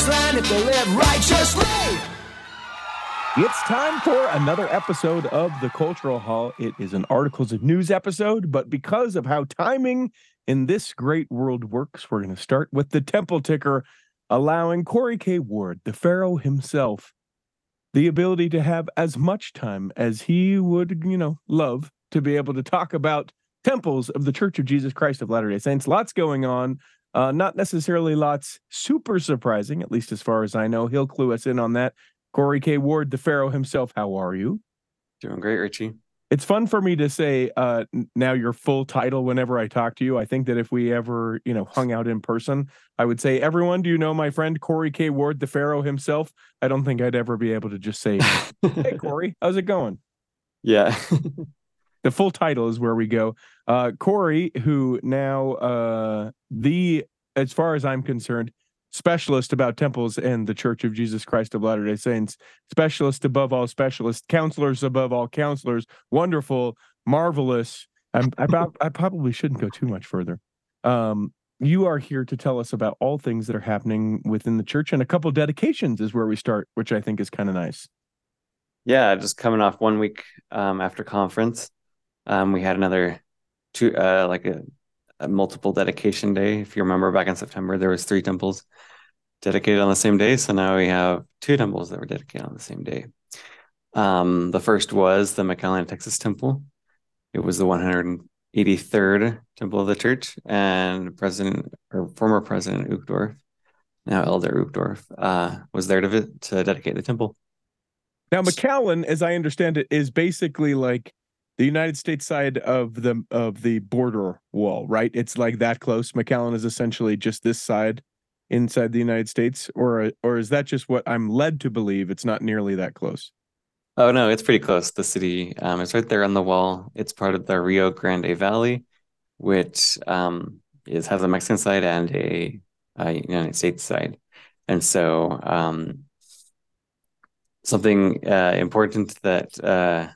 wasteland if they live righteously. It's time for another episode of the Cultural Hall. It is an articles of news episode, but because of how timing in this great world works, we're going to start with the temple ticker, allowing Corey K. Ward, the Pharaoh himself, the ability to have as much time as he would, you know, love to be able to talk about temples of the Church of Jesus Christ of Latter day Saints. Lots going on. Uh, not necessarily lots super surprising, at least as far as I know. He'll clue us in on that. Corey K. Ward, the Pharaoh himself, how are you? Doing great, Richie. It's fun for me to say uh, now your full title whenever I talk to you. I think that if we ever, you know, hung out in person, I would say, "Everyone, do you know my friend Corey K. Ward, the Pharaoh himself?" I don't think I'd ever be able to just say, "Hey, Corey, how's it going?" Yeah. the full title is where we go. Uh, Corey, who now uh, the, as far as I'm concerned, specialist about temples and the Church of Jesus Christ of Latter day Saints, specialist above all specialists, counselors above all counselors, wonderful, marvelous. I'm, I, I probably shouldn't go too much further. Um, you are here to tell us about all things that are happening within the church, and a couple dedications is where we start, which I think is kind of nice. Yeah, just coming off one week um, after conference, um, we had another two, uh, like a a multiple dedication day. If you remember back in September, there was three temples dedicated on the same day. So now we have two temples that were dedicated on the same day. Um, the first was the McAllen, Texas temple. It was the 183rd temple of the church, and President or former President Uchtdorf, now Elder Uchtdorf, uh, was there to to dedicate the temple. Now, McAllen, as I understand it, is basically like the United States side of the of the border wall, right? It's like that close. McAllen is essentially just this side inside the United States, or or is that just what I'm led to believe? It's not nearly that close. Oh no, it's pretty close. The city, um, it's right there on the wall. It's part of the Rio Grande Valley, which um, is has a Mexican side and a, a United States side, and so um, something uh, important that. Uh,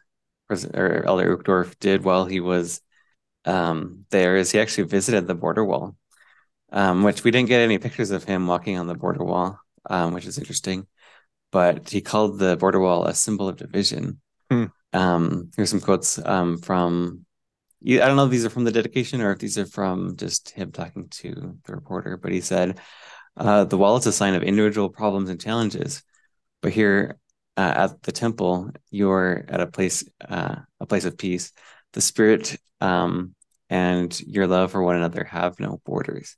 or Elder Uchtdorf did while he was um, there is he actually visited the border wall, um, which we didn't get any pictures of him walking on the border wall, um, which is interesting. But he called the border wall a symbol of division. Hmm. Um, here's some quotes um, from. I don't know if these are from the dedication or if these are from just him talking to the reporter, but he said, uh, "The wall is a sign of individual problems and challenges, but here uh, at the temple, you're at a place, uh, a place of peace. The spirit um, and your love for one another have no borders.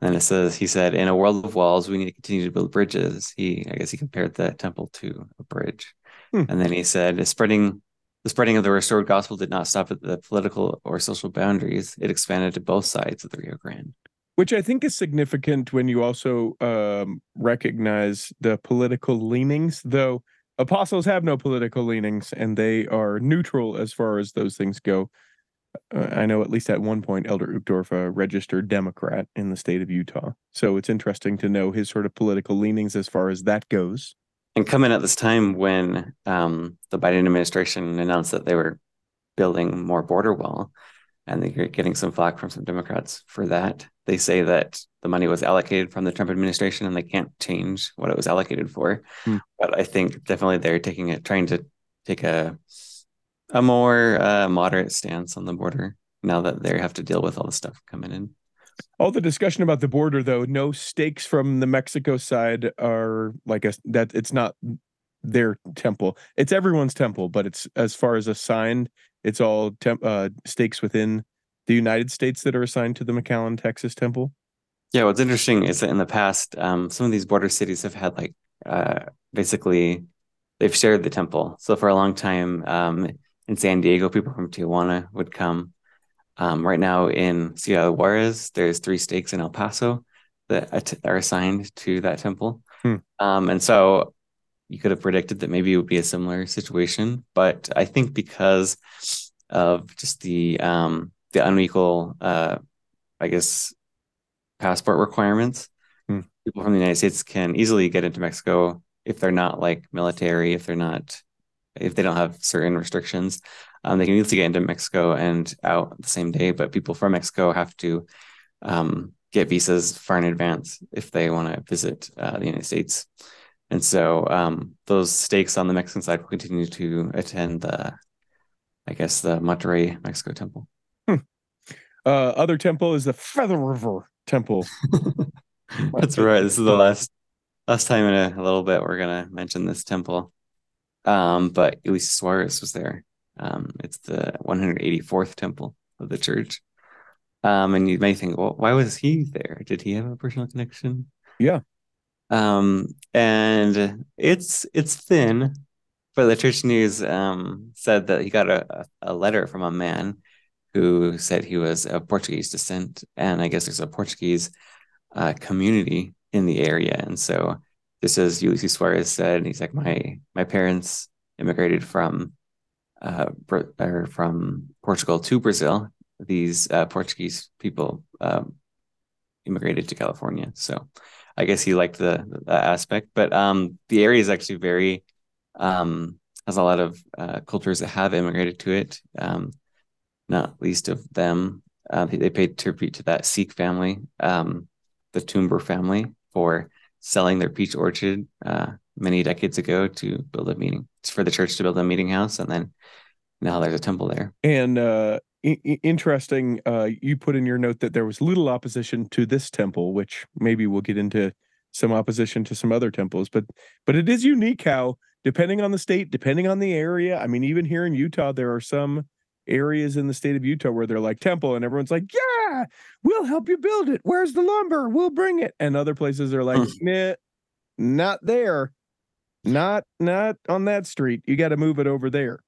And it says, he said, in a world of walls, we need to continue to build bridges. He, I guess, he compared the temple to a bridge. Hmm. And then he said, spreading the spreading of the restored gospel did not stop at the political or social boundaries. It expanded to both sides of the Rio Grande. Which I think is significant when you also um, recognize the political leanings, though apostles have no political leanings and they are neutral as far as those things go. Uh, I know at least at one point Elder Uchtdorf, a registered Democrat in the state of Utah. So it's interesting to know his sort of political leanings as far as that goes. And coming at this time when um, the Biden administration announced that they were building more border wall, and they're getting some flack from some Democrats for that. They say that the money was allocated from the Trump administration and they can't change what it was allocated for. Hmm. But I think definitely they're taking it, trying to take a a more uh, moderate stance on the border now that they have to deal with all the stuff coming in. All the discussion about the border, though, no stakes from the Mexico side are like a that it's not their temple. It's everyone's temple, but it's as far as assigned, it's all temp, uh, stakes within the United States that are assigned to the McAllen, Texas temple. Yeah, what's interesting is that in the past, um, some of these border cities have had like uh, basically they've shared the temple. So for a long time um, in San Diego, people from Tijuana would come. Um, right now in Ciudad Juarez, there's three stakes in El Paso that are assigned to that temple. Hmm. Um, and so you could have predicted that maybe it would be a similar situation, but I think because of just the um, the unequal, uh, I guess, passport requirements, hmm. people from the United States can easily get into Mexico if they're not like military, if they're not, if they don't have certain restrictions. Um, they can easily get into Mexico and out the same day, but people from Mexico have to um, get visas far in advance if they want to visit uh, the United States. And so um, those stakes on the Mexican side will continue to attend the, I guess, the Monterrey, Mexico temple. Hmm. Uh, other temple is the Feather River Temple. That's right. This is the last last time in a, little bit we're gonna mention this temple. Um, but Ulisses Soares was there. Um, it's the 184th temple of the church. Um, and you may think, well, why was he there? Did he have a personal connection? Yeah. Um, and it's it's thin, but the church news um said that he got a, a letter from a man who said he was of Portuguese descent, and I guess there's a Portuguese uh, community in the area, and so this is Ulisses Soares said, he's like, my my parents immigrated from uh or from Portugal to Brazil. These uh, Portuguese people um, immigrated to California, so I guess he liked the, the aspect. But um, the area is actually very um, has a lot of uh, cultures that have immigrated to it. Um, not least of them, uh, they paid tribute to that Sikh family, um, the Tumber family, for selling their peach orchard uh, many decades ago to build a meeting for the church to build a meeting house, and then now there's a temple there. And uh, I- interesting, uh, you put in your note that there was little opposition to this temple, which maybe we'll get into some opposition to some other temples, but but it is unique how depending on the state, depending on the area. I mean, even here in Utah, there are some areas in the state of Utah where they're like temple, and everyone's like, "Yeah, we'll help you build it. Where's the lumber? We'll bring it." And other places are like, "Nah, not there, not not on that street. You got to move it over there."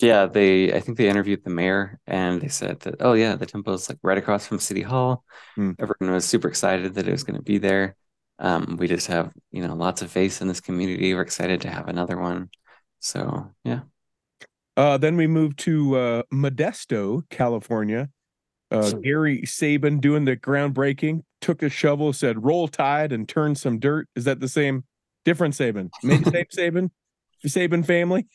Yeah, they. I think they interviewed the mayor, and they said that, "Oh yeah, the temple is like right across from City Hall." Hmm. Everyone was super excited that it was going to be there. Um, we just have you know lots of faith in this community. We're excited to have another one. So yeah. Uh, then we moved to uh, Modesto, California. Uh, Gary Sabin doing the groundbreaking, took a shovel, said "Roll Tide" and turned some dirt. Is that the same? Different Saban? Maybe same Saban? Saban family?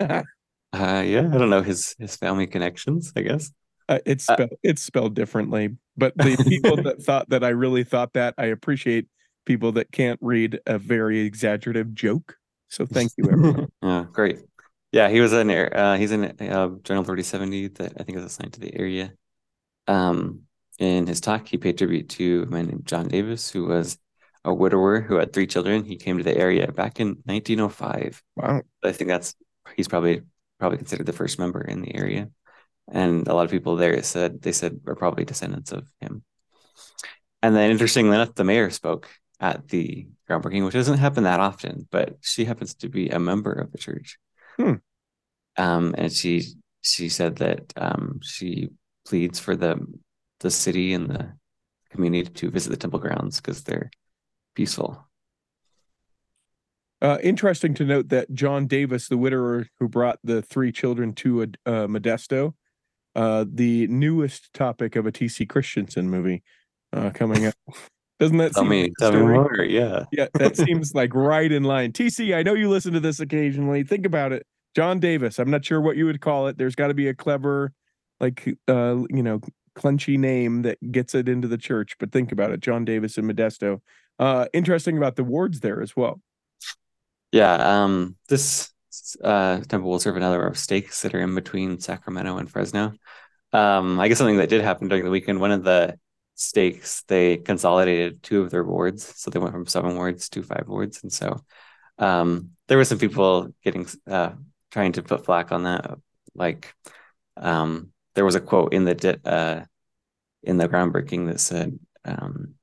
Uh, yeah, I don't know his his family connections. I guess Uh, it's spelled it's spelled differently, but the people that thought that I really thought that I appreciate people that can't read a very exaggerative joke. So thank you, everyone. yeah, great. Yeah, he was an air. Uh, he's in uh, General Authority Seventy that I think is assigned to the area. Um, in his talk, he paid tribute to a man named John Davis, who was a widower who had three children. He came to the area back in 1905. wow. I think that's he's probably probably considered the first member in the area, and a lot of people there said they said are probably descendants of him. And then, interestingly enough, the mayor spoke at the groundbreaking, which doesn't happen that often, but she happens to be a member of the church. Hmm. Um, and she she said that um, she pleads for the the city and the community to visit the temple grounds because they're peaceful. Uh, interesting to note that John Davis, the widower who brought the three children to a, uh, Modesto, uh, the newest topic of a T.C. Christensen movie uh, coming up. Doesn't that Tell seem me, tell me more. Yeah. Yeah, that seems like right in line. TC, I know you listen to this occasionally. Think about it. John Davis. I'm not sure what you would call it. There's got to be a clever, like, uh, you know, clunchy name that gets it into the church. But think about it. John Davis and Modesto. Uh, interesting about the wards there as well. Yeah, um, this uh, temple will serve another of stakes that are in between Sacramento and Fresno. Um, I guess something that did happen during the weekend, one of the stakes, they consolidated two of their wards. So they went from seven wards to five wards. And so um, there were some people getting uh, trying to put flack on that. Like um, there was a quote in the di- uh, in the groundbreaking that said um,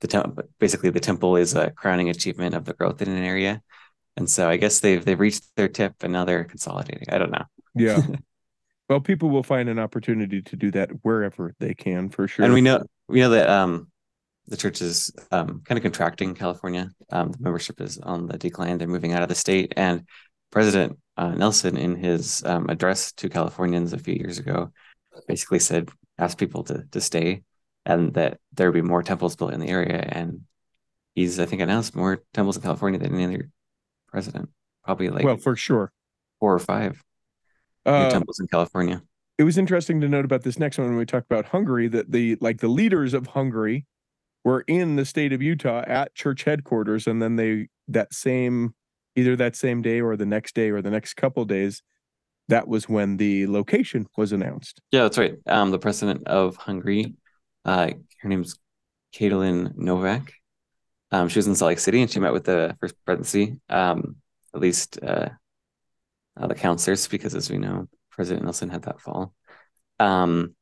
the temple basically the temple is a crowning achievement of the growth in an area. And so I guess they've they've reached their tip and now they're consolidating. I don't know. Yeah. well, people will find an opportunity to do that wherever they can for sure. And we know we know that um the church is um kind of contracting California. Um the membership is on the decline. They're moving out of the state. And President uh, Nelson in his um, address to Californians a few years ago basically said asked people to to stay and that there would be more temples built in the area. And he's I think announced more temples in California than any other president. Probably like well, for sure. four or five new Uh, temples in California. it was interesting to note about this next one when we talk about Hungary that the like the leaders of Hungary were in the state of Utah at church headquarters, and then they that same either that same day or the next day or the next couple days, that was when the location was announced. Yeah, that's right. Um, the president of Hungary, uh, her name's Katalin Novak. Um, she was in Salt Lake City and she met with the first presidency, um, at least uh, uh, the counselors, because as we know, President Nelson had that fall. Um,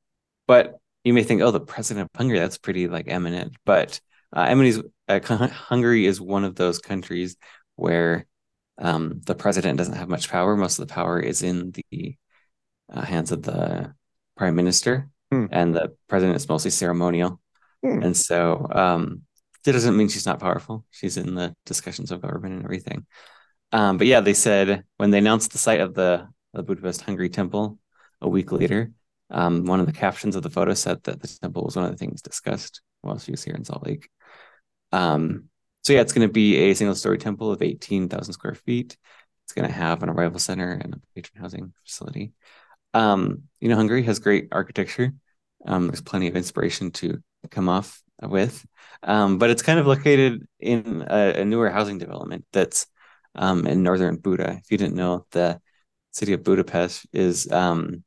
but you may think, oh, the president of Hungary, that's pretty like eminent. But uh, Emily's uh, Hungary is one of those countries where um, the president doesn't have much power. Most of the power is in the uh, hands of the prime minister, Hmm. and the president is mostly ceremonial. Hmm. And so um, that doesn't mean she's not powerful. She's in the discussions of government and everything. Um, but yeah, they said when they announced the site of the, the Budapest Hungary temple a week later, um, one of the captions of the photo said that the temple was one of the things discussed while she was here in Salt Lake. Um, so yeah, it's going to be a single story temple of 18,000 square feet. It's going to have an arrival center and a patron housing facility. Um, you know, Hungary has great architecture. Um, there's plenty of inspiration to come off with, um, but it's kind of located in a, a newer housing development that's um, in northern Buda. If you didn't know, the city of Budapest is um,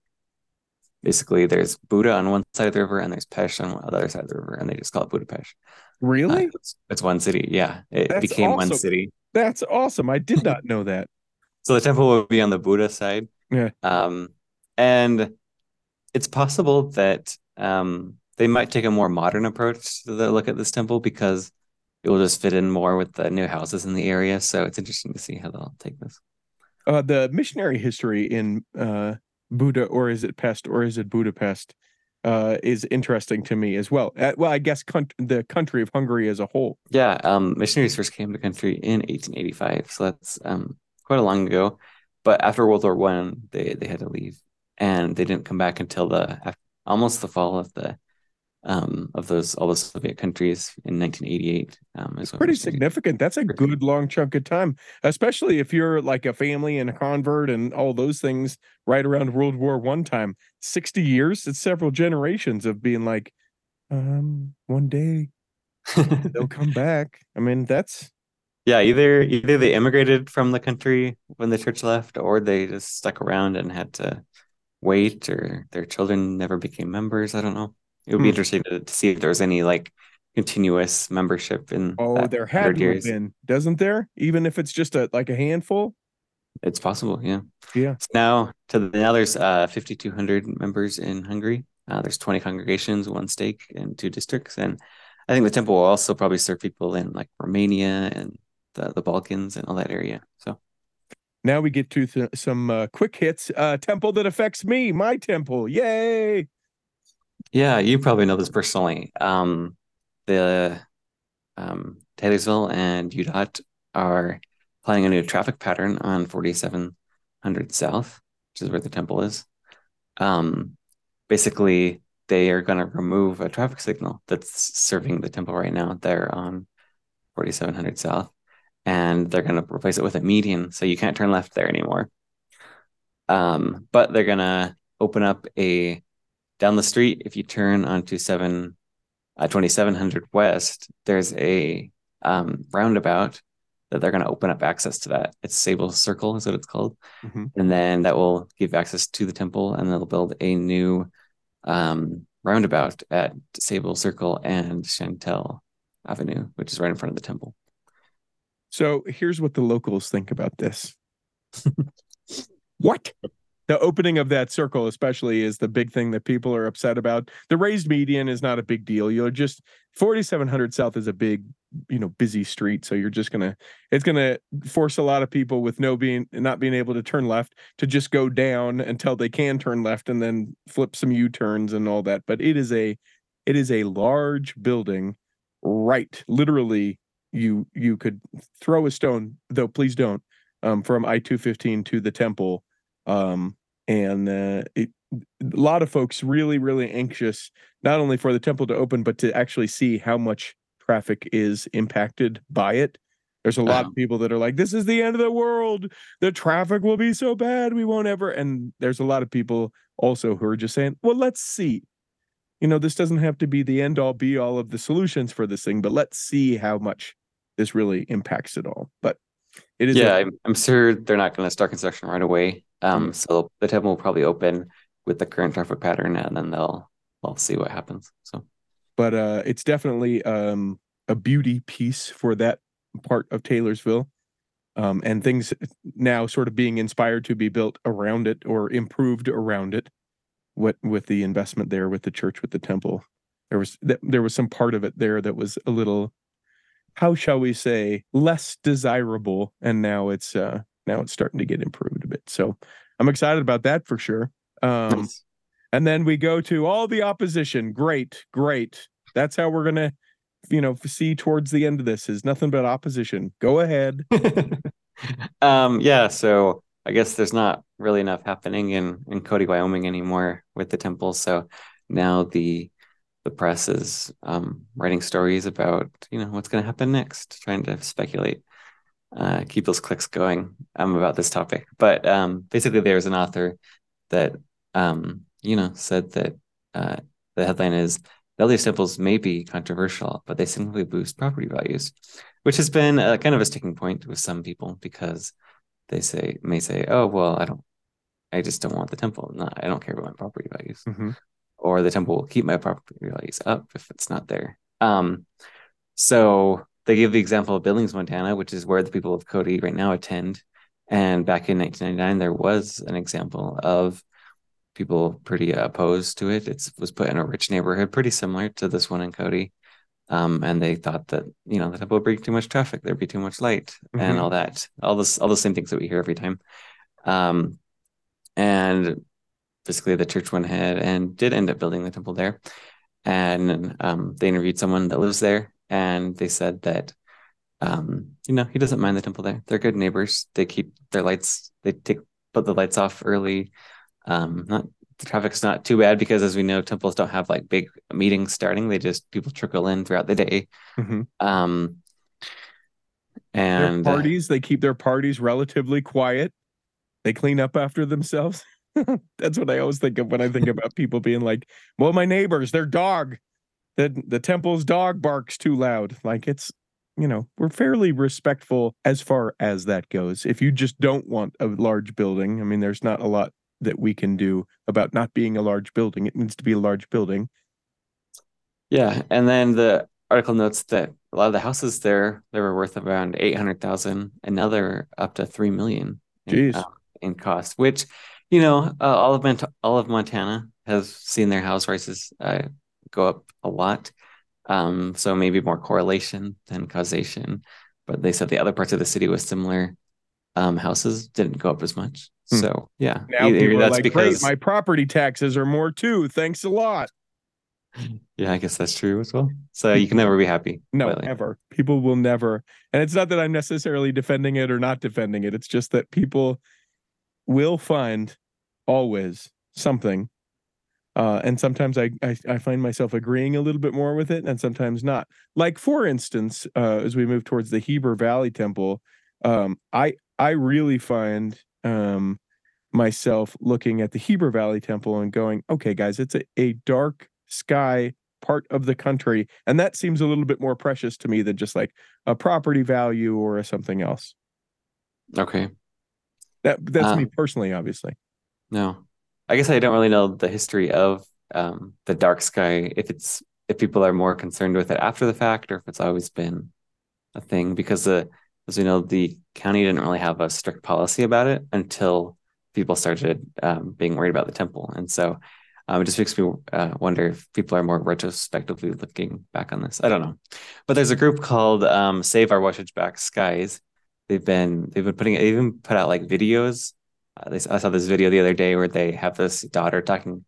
basically there's Buda on one side of the river and there's Pest on the other side of the river, and they just call it Budapest. Uh, Really? it's, it's one city. Yeah, it That's became one city. That's awesome. I did not know that. So the temple will be on the Buda side. Yeah. Um, and it's possible that um, they might take a more modern approach to the look at this temple because it will just fit in more with the new houses in the area. So it's interesting to see how they'll take this. Uh, the missionary history in uh, Buda, or is it Pest, or is it Budapest, uh, is interesting to me as well. Uh, well, I guess con- the country of Hungary as a whole. Yeah, um, missionaries first came to the country in 1885, so that's um, quite a long ago. But after World War One, they they had to leave, and they didn't come back until the almost the fall of the um, of those all the Soviet countries in 1988. Um, is Pretty significant. That's a good long chunk of time, especially if you're like a family and a convert and all those things right around World War One time. Sixty years, it's several generations of being like, um, one day they'll come back. I mean, that's yeah, either either they immigrated from the country when the church left, or they just stuck around and had to wait, or their children never became members. I don't know. It would be Hmm. interesting to, to see if there's any like continuous membership in. oh, there 100 had been, doesn't there? Even if it's just a like a handful. It's possible, yeah. Yeah. So now to the now there's uh 5,200 members in Hungary. Uh, there's 20 congregations, one stake, and two districts. And I think the temple will also probably serve people in like Romania and the, the Balkans and all that area. So Now we get to th- some uh, quick hits. Uh, temple that affects me, my temple. Yay! Yeah, you probably know this personally. Um, the um, Taylorsville and UDOT are planning a new traffic pattern on 4700 South, which is where the temple is. Um, basically, they are going to remove a traffic signal that's serving the temple right now. They're on 4700 South, and they're going to replace it with a median, so you can't turn left there anymore. Um, but they're going to open up a down the street. If you turn onto seven, uh, 2700 West, there's a um, roundabout that they're going to open up access to that. It's Sable Circle, is what it's called Mhm. and then that will give access to the temple and they'll build a new um, roundabout at Sable Circle and Chantel Avenue, which is right in front of the temple. So here's what the locals think about this. what? The opening of that circle, especially, is the big thing that people are upset about. The raised median is not a big deal. You're just 4700 South is a big, you know, busy street. So you're just gonna, it's gonna force a lot of people with no being, not being able to turn left to just go down until they can turn left and then flip some U turns and all that. But it is a, it is a large building, right? Literally you you could throw a stone though please don't um from i-215 to the temple um and uh it, a lot of folks really really anxious not only for the temple to open but to actually see how much traffic is impacted by it There's a lot Um, of people that are like, this is the end of the world. The traffic will be so bad. We won't ever. And there's a lot of people also who are just saying, well, let's see. You know, this doesn't have to be the end all be all of the solutions for this thing, but let's see how much this really impacts it all. But it is, Yeah, I'm, I'm sure they're not going to start construction right away. Um, Mm. so the temple will probably open with the current traffic pattern, and then they'll they'll see what happens. So but uh, it's definitely um, a beauty piece for that part of Taylorsville. Um, and things now sort of being inspired to be built around it or improved around it. What with the investment there, with the church, with the temple, there was th- there was some part of it there that was a little, how shall we say, less desirable, and now it's uh now it's starting to get improved a bit. So I'm excited about that for sure. Um, nice. and then we go to all the opposition. Great, great. That's how we're gonna, you know, see towards the end of this is nothing but opposition. Go ahead. um, yeah, so I guess there's not really enough happening in in Cody, Wyoming anymore with the temple. So now the the press is um, writing stories about you know what's going to happen next, trying to speculate, uh, keep those clicks going um, about this topic. But um, basically, there's an author that um, you know said that uh, the headline is LDS temples may be controversial, but they simply boost property values, which has been a, kind of a sticking point with some people because they say may say, oh well, I don't, I just don't want the temple. No, I don't care about my property values, Mhm. Or the temple will keep my property values up if it's not there. Um, so they give the example of Billings, Montana, which is where the people of Cody right now attend. And back in 1999, there was an example of people pretty opposed to it. It was put in a rich neighborhood, pretty similar to this one in Cody. Um, and they thought that you know the temple would bring too much traffic, there'd be too much light, and Mhm. all that, all this, all the same things that we hear every time. Um, and basically, the church went ahead and did end up building the temple there. And um, they interviewed someone that lives there, and they said that um, you know, he doesn't mind the temple there. They're good neighbors. They keep their lights. They take put the lights off early. Um, not the traffic's not too bad because, as we know, temples don't have like big meetings starting. They just people trickle in throughout the day. Mhm. Um, Their and uh, parties, they keep their parties relatively quiet. They clean up after themselves. That's what I always think of when I think about people being like, "Well, my neighbors, their dog, the the temple's dog barks too loud." Like it's, you know, we're fairly respectful as far as that goes. If you just don't want a large building, I mean, there's not a lot that we can do about not being a large building. It needs to be a large building. Yeah, and then the article notes that a lot of the houses there they were worth around eight hundred thousand, and now they're up to three million in, Jeez. uh, in cost. Which, you know, uh, all of Mont- all of Montana has seen their house prices uh, go up a lot. Um, so maybe more correlation than causation. But they said the other parts of the city with similar um, houses didn't go up as much. Hmm. So yeah, Now either people that's like, because my property taxes are more too. Thanks a lot." yeah, I guess that's true as well. So you can never be happy. No, but, like, never. People will never. And it's not that I'm necessarily defending it or not defending it. It's just that people will find always something. Uh, and sometimes I, I I find myself agreeing a little bit more with it, and sometimes not. Like for instance, uh, as we move towards the Heber Valley Temple, um, I I really find um, myself looking at the Heber Valley Temple and going, okay, guys, it's a, a dark sky part of the country, and that seems a little bit more precious to me than just like a property value or something else. okay. That that's me Um, personally, obviously. No, I guess I don't really know the history of um, the dark sky. If it's if people are more concerned with it after the fact, or if it's always been a thing. Because the as we know, the county didn't really have a strict policy about it until people started um, being worried about the temple, and so um, it just makes me uh, wonder if people are more retrospectively looking back on this. I don't know, but there's a group called um, Save Our Wasatch Back Skies. They've been they've been putting they even put out like videos uh, they, I saw this video the other day where they have this daughter talking,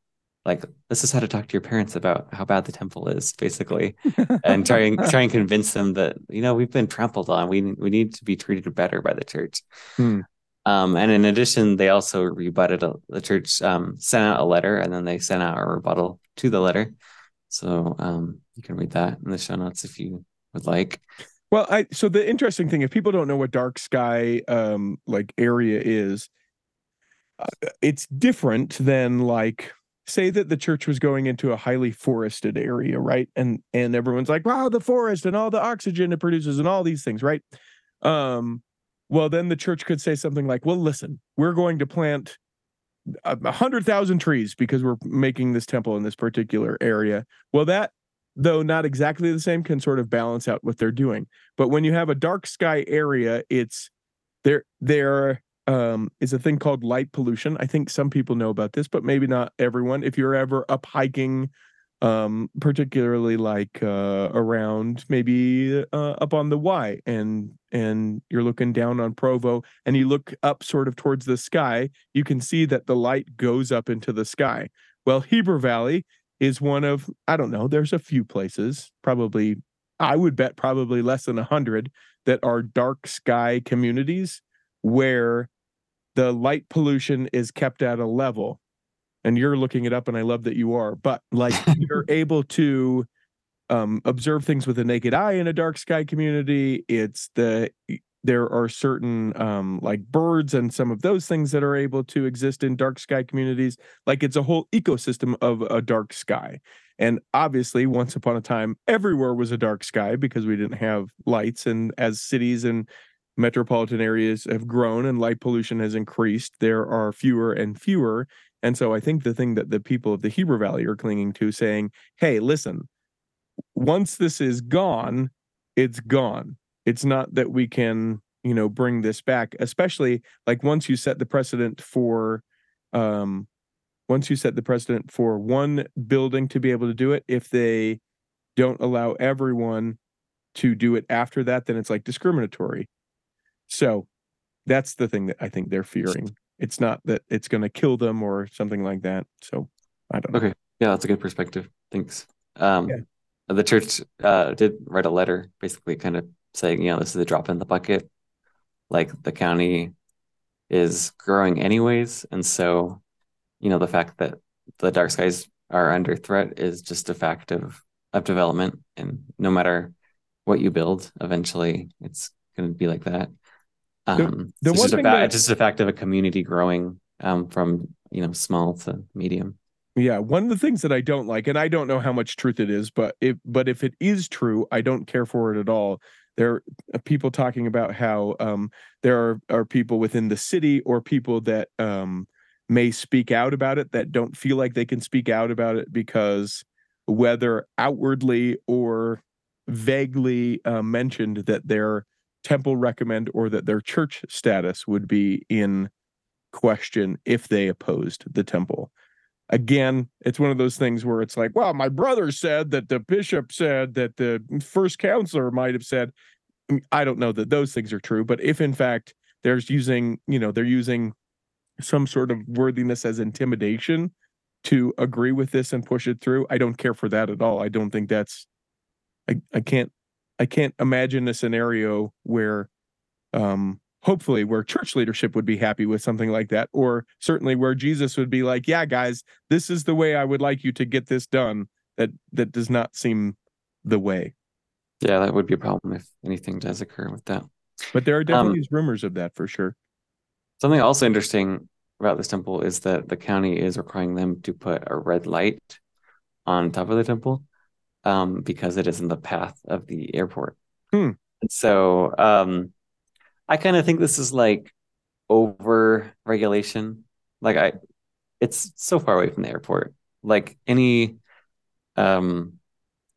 like, this is how to talk to your parents about how bad the temple is, basically, and try and try and convince them that you know we've been trampled on. We we need to be treated better by the church. Hmm. Um, and in addition, they also rebutted a, the church um, sent out a letter, and then they sent out a rebuttal to the letter. So um, you can read that in the show notes if you would like. Well, I so the interesting thing, if people don't know what dark sky um like area is, uh, it's different than like say that the church was going into a highly forested area, right? And and everyone's like, wow, the forest and all the oxygen it produces and all these things, right? Um, well, then the church could say something like, well, listen, we're going to plant a a hundred thousand trees because we're making this temple in this particular area. Well, that though not exactly the same can sort of balance out what they're doing. But when you have a dark sky area, it's there there um is a thing called light pollution. I think some people know about this, but maybe not everyone. If you're ever up hiking um particularly like uh around maybe uh, up on the y and and you're looking down on provo and you look up sort of towards the sky you can see that the light goes up into the sky well heber valley is one of i don't know there's a few places probably i would bet probably less than a 100 that are dark sky communities where the light pollution is kept at a level. And you're looking it up and i love that you are but like you're able to um, observe things with the naked eye in a dark sky community. It's the there are certain um, like birds and some of those things that are able to exist in dark sky communities like it's a whole ecosystem of a dark sky and obviously once upon a time everywhere was a dark sky because we didn't have lights and as cities and metropolitan areas have grown and light pollution has increased there are fewer and fewer and so I think the thing that the people of the Heber Valley are clinging to saying, hey, listen, once this is gone, it's gone. It's not that we can, you know, bring this back, especially like once you set the precedent for um once you set the precedent for one building to be able to do it, if they don't allow everyone to do it after that, then it's like discriminatory. So that's the thing that I think they're fearing it's not that it's going to kill them or something like that. So I don't know. Okay. Yeah, that's a good perspective. Thanks. Um, Yeah. The church uh, did write a letter basically kind of saying, you know, this is a drop in the bucket. Like the county is growing anyways. And so, you know, the fact that the dark skies are under threat is just a fact of, of development. And no matter what you build, eventually it's going to be like that. The- Um, the so it's just a that- it's just a fact of a community growing um, from, you know, small to medium. Yeah, one of the things that I don't like, and I don't know how much truth it is, but if but if it is true, I don't care for it at all. There are people talking about how um, there are, are people within the city or people that um, may speak out about it that don't feel like they can speak out about it because whether outwardly or vaguely uh, mentioned that their temple recommend or that their church status would be in question if they opposed the temple again, it's one of those things where it's like, well, my brother said that the bishop said that the first counselor might have said. I don't know that those things are true, but if in fact there's using, you know, they're using some sort of worthiness as intimidation to agree with this and push it through, I don't care for that at all. I don't think that's I, I can't I can't imagine a scenario where um hopefully where church leadership would be happy with something like that or certainly where jesus would be like yeah guys this is the way i would like you to get this done that that does not seem the way Yeah, that would be a problem if anything does occur with that. but there are definitely Um, rumors of that for sure Something also interesting about this temple is that the county is requiring them to put a red light on top of the temple um, because it is in the path of the airport. Hmm. So um, I kind of think this is like over regulation. Like I, it's so far away from the airport. Like any um,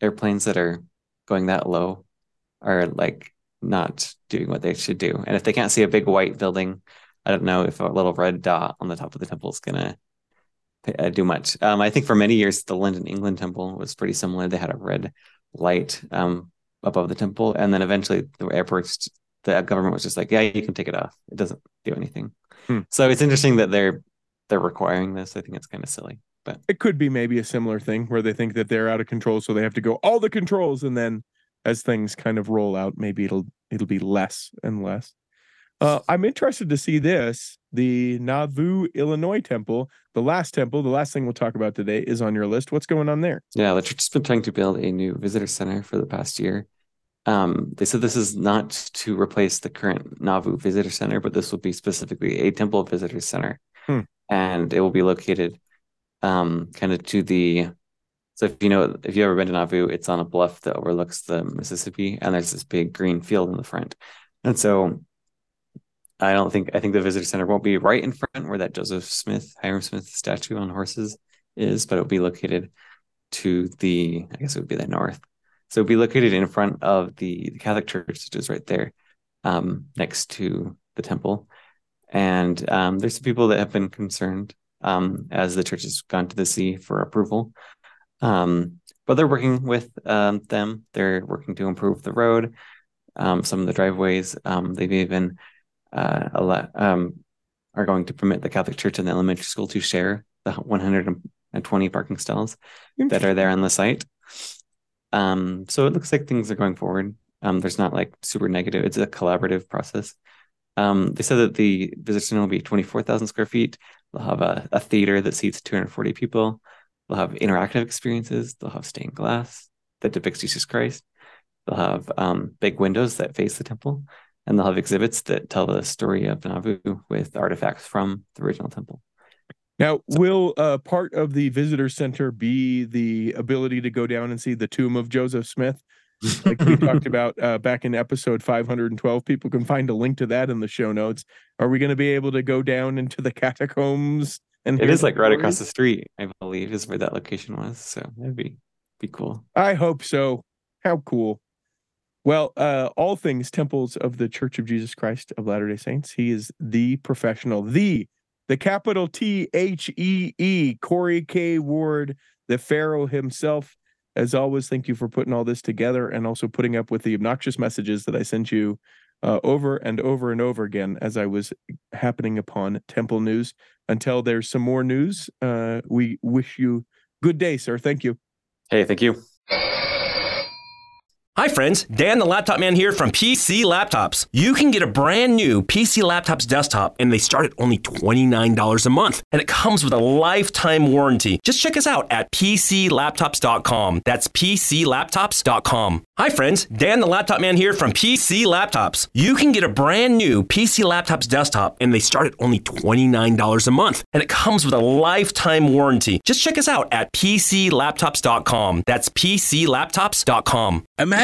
airplanes that are going that low are like not doing what they should do. And if they can't see a big white building, I don't know if a little red dot on the top of the temple is gonna uh, do much. Um, I think for many years the London, England temple was pretty similar. They had a red light um, above the temple, and then eventually the airports, the government was just like, "Yeah, you can take it off. It doesn't do anything." Hmm. So it's interesting that they're they're requiring this. I think it's kind of silly, but it could be maybe a similar thing where they think that they're out of control so they have to go all the controls and then as things kind of roll out maybe it'll it'll be less and less uh, i'm interested to see this the nauvoo illinois temple the last temple the last thing we'll talk about today is on your list what's going on there yeah, the church has been trying to build a new visitor center for the past year. Um, they said this is not to replace the current Nauvoo Visitor Center, but this will be specifically a temple visitor center, Hmm. and it will be located um, kind of to the. So if you know if you've ever been to Nauvoo, it's on a bluff that overlooks the Mississippi, and there's this big green field in the front, and so I don't think I think the visitor center won't be right in front where that Joseph Smith, Hyrum Smith statue on horses is, but it'll be located to the I guess it would be the north. So it'll be located in front of the, the Catholic Church, which is right there, um, next to the temple. And um, there's some people that have been concerned um, as the church has gone to the sea for approval. Um, but they're working with um, them. They're working to improve the road, um, some of the driveways. Um, they've even uh, um, are going to permit the Catholic Church and the elementary school to share the 120 parking stalls that are there on the site. Um, so it looks like things are going forward. Um, there's not like super negative. It's a collaborative process. Um, they said that the visitor center will be 24,000 square feet. They'll have a, a theater that seats 240 people. They'll have interactive experiences. They'll have stained glass that depicts Jesus Christ. They'll have um, big windows that face the temple, and they'll have exhibits that tell the story of Nauvoo with artifacts from the original temple. Now, will uh, part of the visitor center be the ability to go down and see the tomb of Joseph Smith? Like we talked about uh, back in episode 512. People can find a link to that in the show notes. Are we going to be able to go down into the catacombs? And It is like right across the street, I believe, is where that location was. So that'd be be cool. I hope so. How cool. Well, uh, all things temples of the Church of Jesus Christ of Latter day Saints. He is the professional, the, the capital T H E E, Corey K. Ward, the Pharaoh himself. As always, thank you for putting all this together and also putting up with the obnoxious messages that I sent you uh, over and over and over again as I was happening upon temple news. Until there's some more news, uh, we wish you good day, sir. Thank you. Hey, thank you. Hi, friends. Dan the Laptop Man here from PC Laptops. You can get a brand new PC Laptops desktop, and they start at only $29 a month. And it comes with a lifetime warranty. Just check us out at PCLaptops.com. That's PCLaptops.com. Hi, friends. Dan the Laptop Man here from PC Laptops. You can get a brand new PC Laptops desktop, and they start at only $29 a month. And it comes with a lifetime warranty. Just check us out at PCLaptops.com. That's PCLaptops.com. Imagine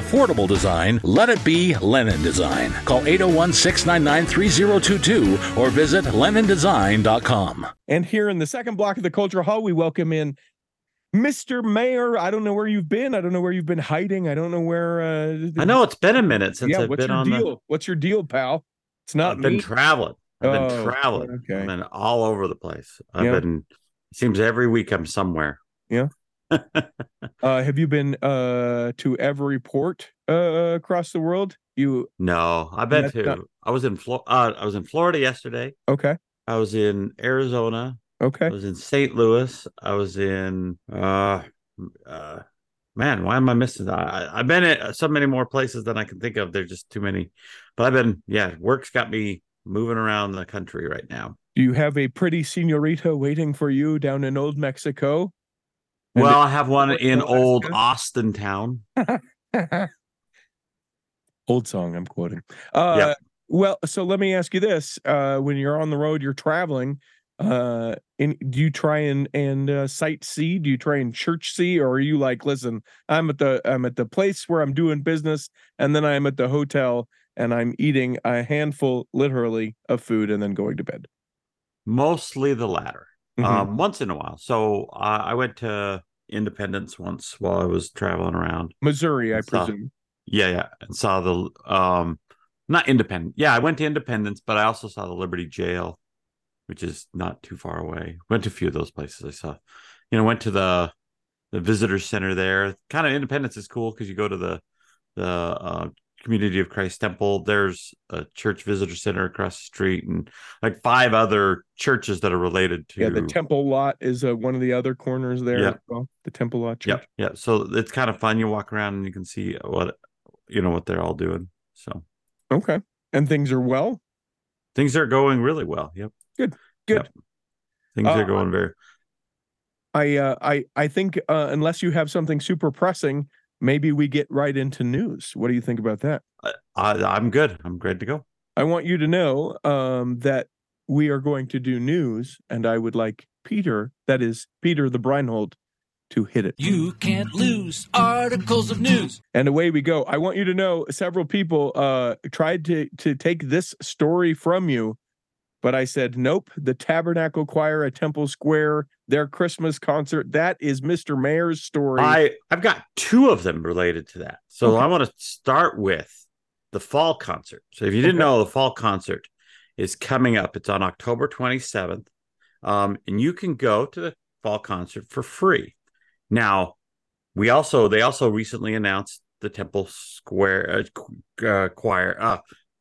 affordable design, let it be Lennon Design. Call 801 699 3022 or visit LennonDesign.com. And here in the second block of the Cultural Hall, we welcome in Mr. Mayor. I don't know where you've been. I don't know where you've been hiding. I don't know where. Uh, I know it's been a minute since yeah, I've what's been your on deal? What's your deal, pal? It's not I've been traveling. I've Oh, been traveling. okay. I've been all over the place. I've Yeah. been. It seems every week I'm somewhere. uh, have you been uh, to every port uh, across the world? You No, I've been to. not- I was in Flo- uh, I was in Florida yesterday. okay? I was in Arizona. Okay. I was in St. Louis. I was in. uh uh Man, why am I missing? I, I've been at so many more places than I can think of. There's just too many. But I've been, yeah, work's got me moving around the country right now. Do you have a pretty senorita waiting for you down in Old Mexico? And Well, I have one in old Austin town. old song i'm quoting uh Yeah. well so let me ask you this uh when you're on the road you're traveling uh and do you try and and uh, sightsee do you try and church see or are you like listen i'm at the i'm at the place where i'm doing business and then i'm at the hotel and i'm eating a handful literally of food and then going to bed Mostly the latter. Mhm. Um, once in a while. So uh, I went to Independence once while I was traveling around. missouri i Saw- presume Yeah, yeah, and saw the um, not Independent. Yeah, I went to Independence, but I also saw the Liberty Jail, which is not too far away. Went to a few of those places. I saw, you know, went to the the visitor center there. Kind of Independence is cool because you go to the the uh, Community of Christ Temple. There's a church visitor center across the street, and like five other churches that are related to. Yeah, the Temple Lot is uh, one of the other corners there. Yeah. well. The Temple Lot Church. Yeah, yeah. So it's kind of fun. You walk around and you can see what you know what they're all doing. So Okay. And things are well. things are going really well. Yep. Good. Yep. Things Uh, are going very. I uh, I I think uh, unless you have something super pressing, maybe we get right into news. What do you think about that? I, I'm good. I'm great to go. I want you to know um, that we are going to do news, and I would like Peter, that is Peter the Breinhold, to hit it. You can't lose articles of news. and away we go. I want you to know several people uh, tried to to take this story from you, but I said nope. The Tabernacle Choir at Temple Square, their Christmas concert, that is Mr. Mayor's story. I I've got two of them related to that. So Okay. I want to start with the fall concert. So if you didn't Okay. know, the fall concert is coming up. It's on October 27th. Um, and you can go to the fall concert for free. Now, we also they also recently announced the Temple Square uh, uh, choir uh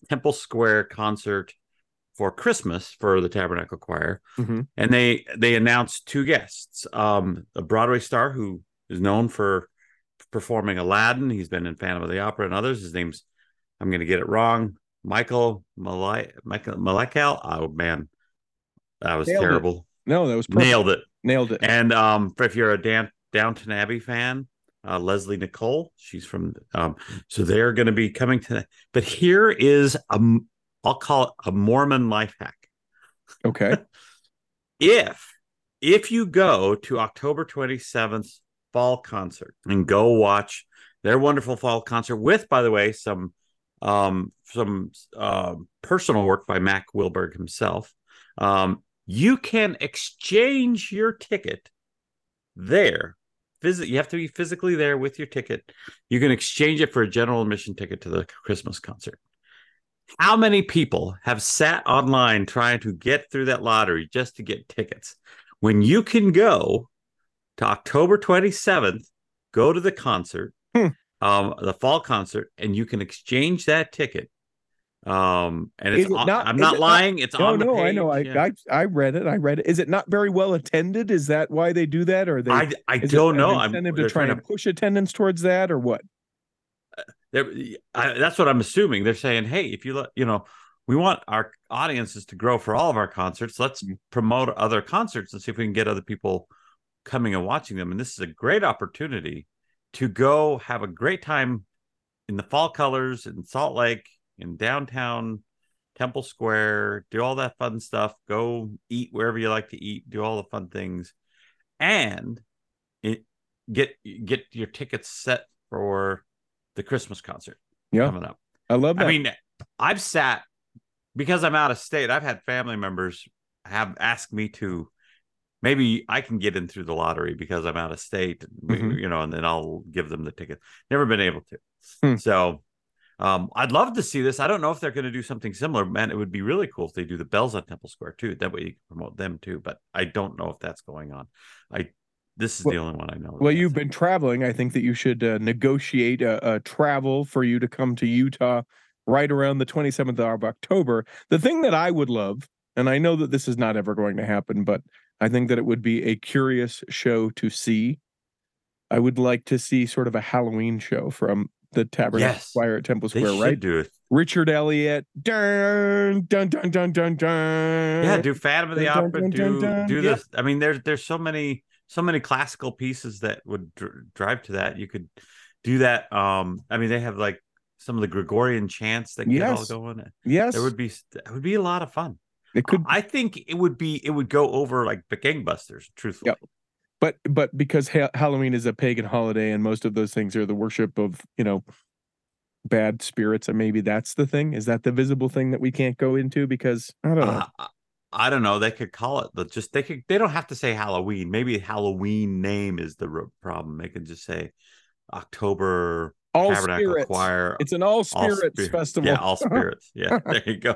Temple Square concert for Christmas for the Tabernacle Choir Mhm. and they they announced two guests um a broadway star who is known for performing aladdin he's been in phantom of the opera and others his name's i'm going to get it wrong michael Malay, michael Maliakel oh man that was Nailed it. terrible No, that was perfect. nailed it Nailed it. and um if you're a Dan- downton abbey fan uh, Lesley Nicol she's from um so they're going to be coming to but here is a i'll call it a mormon life hack. Okay. if if you go to October 27th fall concert and go watch their wonderful fall concert with by the way some um some uh, personal work by Mack Wilberg himself um you can exchange your ticket there. Visit you have to be physically there with your ticket. You can exchange it for a general admission ticket to the Christmas concert how many people have sat online trying to get through that lottery just to get tickets when you can go to October 27th, go to the concert, Hmm. um, the fall concert, and you can exchange that ticket. Um, and it's it on- not- I'm not it not- lying. it's No, on the no, page. I know. I, Yeah. I I read it. I read it. Is it not very well attended? Is that why they do that, or they? I, I don't know. I'm Incentive they're to try trying and push attendance towards that, or what? I, that's what I'm assuming. They're saying, hey, if you let, you know, we want our audiences to grow for all of our concerts. Let's Mm. promote other concerts and see if we can get other people coming and watching them. And this is a great opportunity to go have a great time in the fall colors in Salt Lake, in downtown Temple Square, do all that fun stuff. Go eat wherever you like to eat, do all the fun things, and it, get get your tickets set for the Christmas concert Yeah, coming up. I love that. I mean, I've sat because I'm out of state. I've had family members have asked me to maybe I can get in through the lottery because I'm out of state, Mhm. you know, and then I'll give them the ticket. Never been able to. Hmm. So um, I'd love to see this. I don't know if they're going to do something similar. Man, it would be really cool if they do the bells on Temple Square too. That way you can promote them too. But I don't know if that's going on. I this is Well- the only one I know. well, you've been traveling. I think that you should uh, negotiate a, a travel for you to come to Utah right around the 27th of October. The thing that I would love, and I know that this is not ever going to happen, but I think that it would be a curious show to see. I would like to see sort of a Halloween show from the Tabernacle Yes. Choir at Temple Square, right? do it. Richard Elliott, dun dun dun dun dun dun. yeah do phantom of the Dun, opera dun, do dun, dun. do Yep. this i mean there's there's so many so many classical pieces that would dr- drive to that. You could do that um i mean they have like some of the gregorian chants that get all Yes. going Yes, there would be it would be a lot of fun. It could i think it would be it would go over like the gangbusters truthfully. Yep. but but because ha- Halloween is a pagan holiday and most of those things are the worship of you know bad spirits and maybe that's the thing. Is that the visible thing that we can't go into? Because I don't know. Uh, I- don't know. They could call it the just they could they don't have to say Halloween. Maybe Halloween name is the problem. They could just say October all Tabernacle spirits Choir it's an all All spirits Spirit- festival Yeah, all spirits. Yeah, there you go.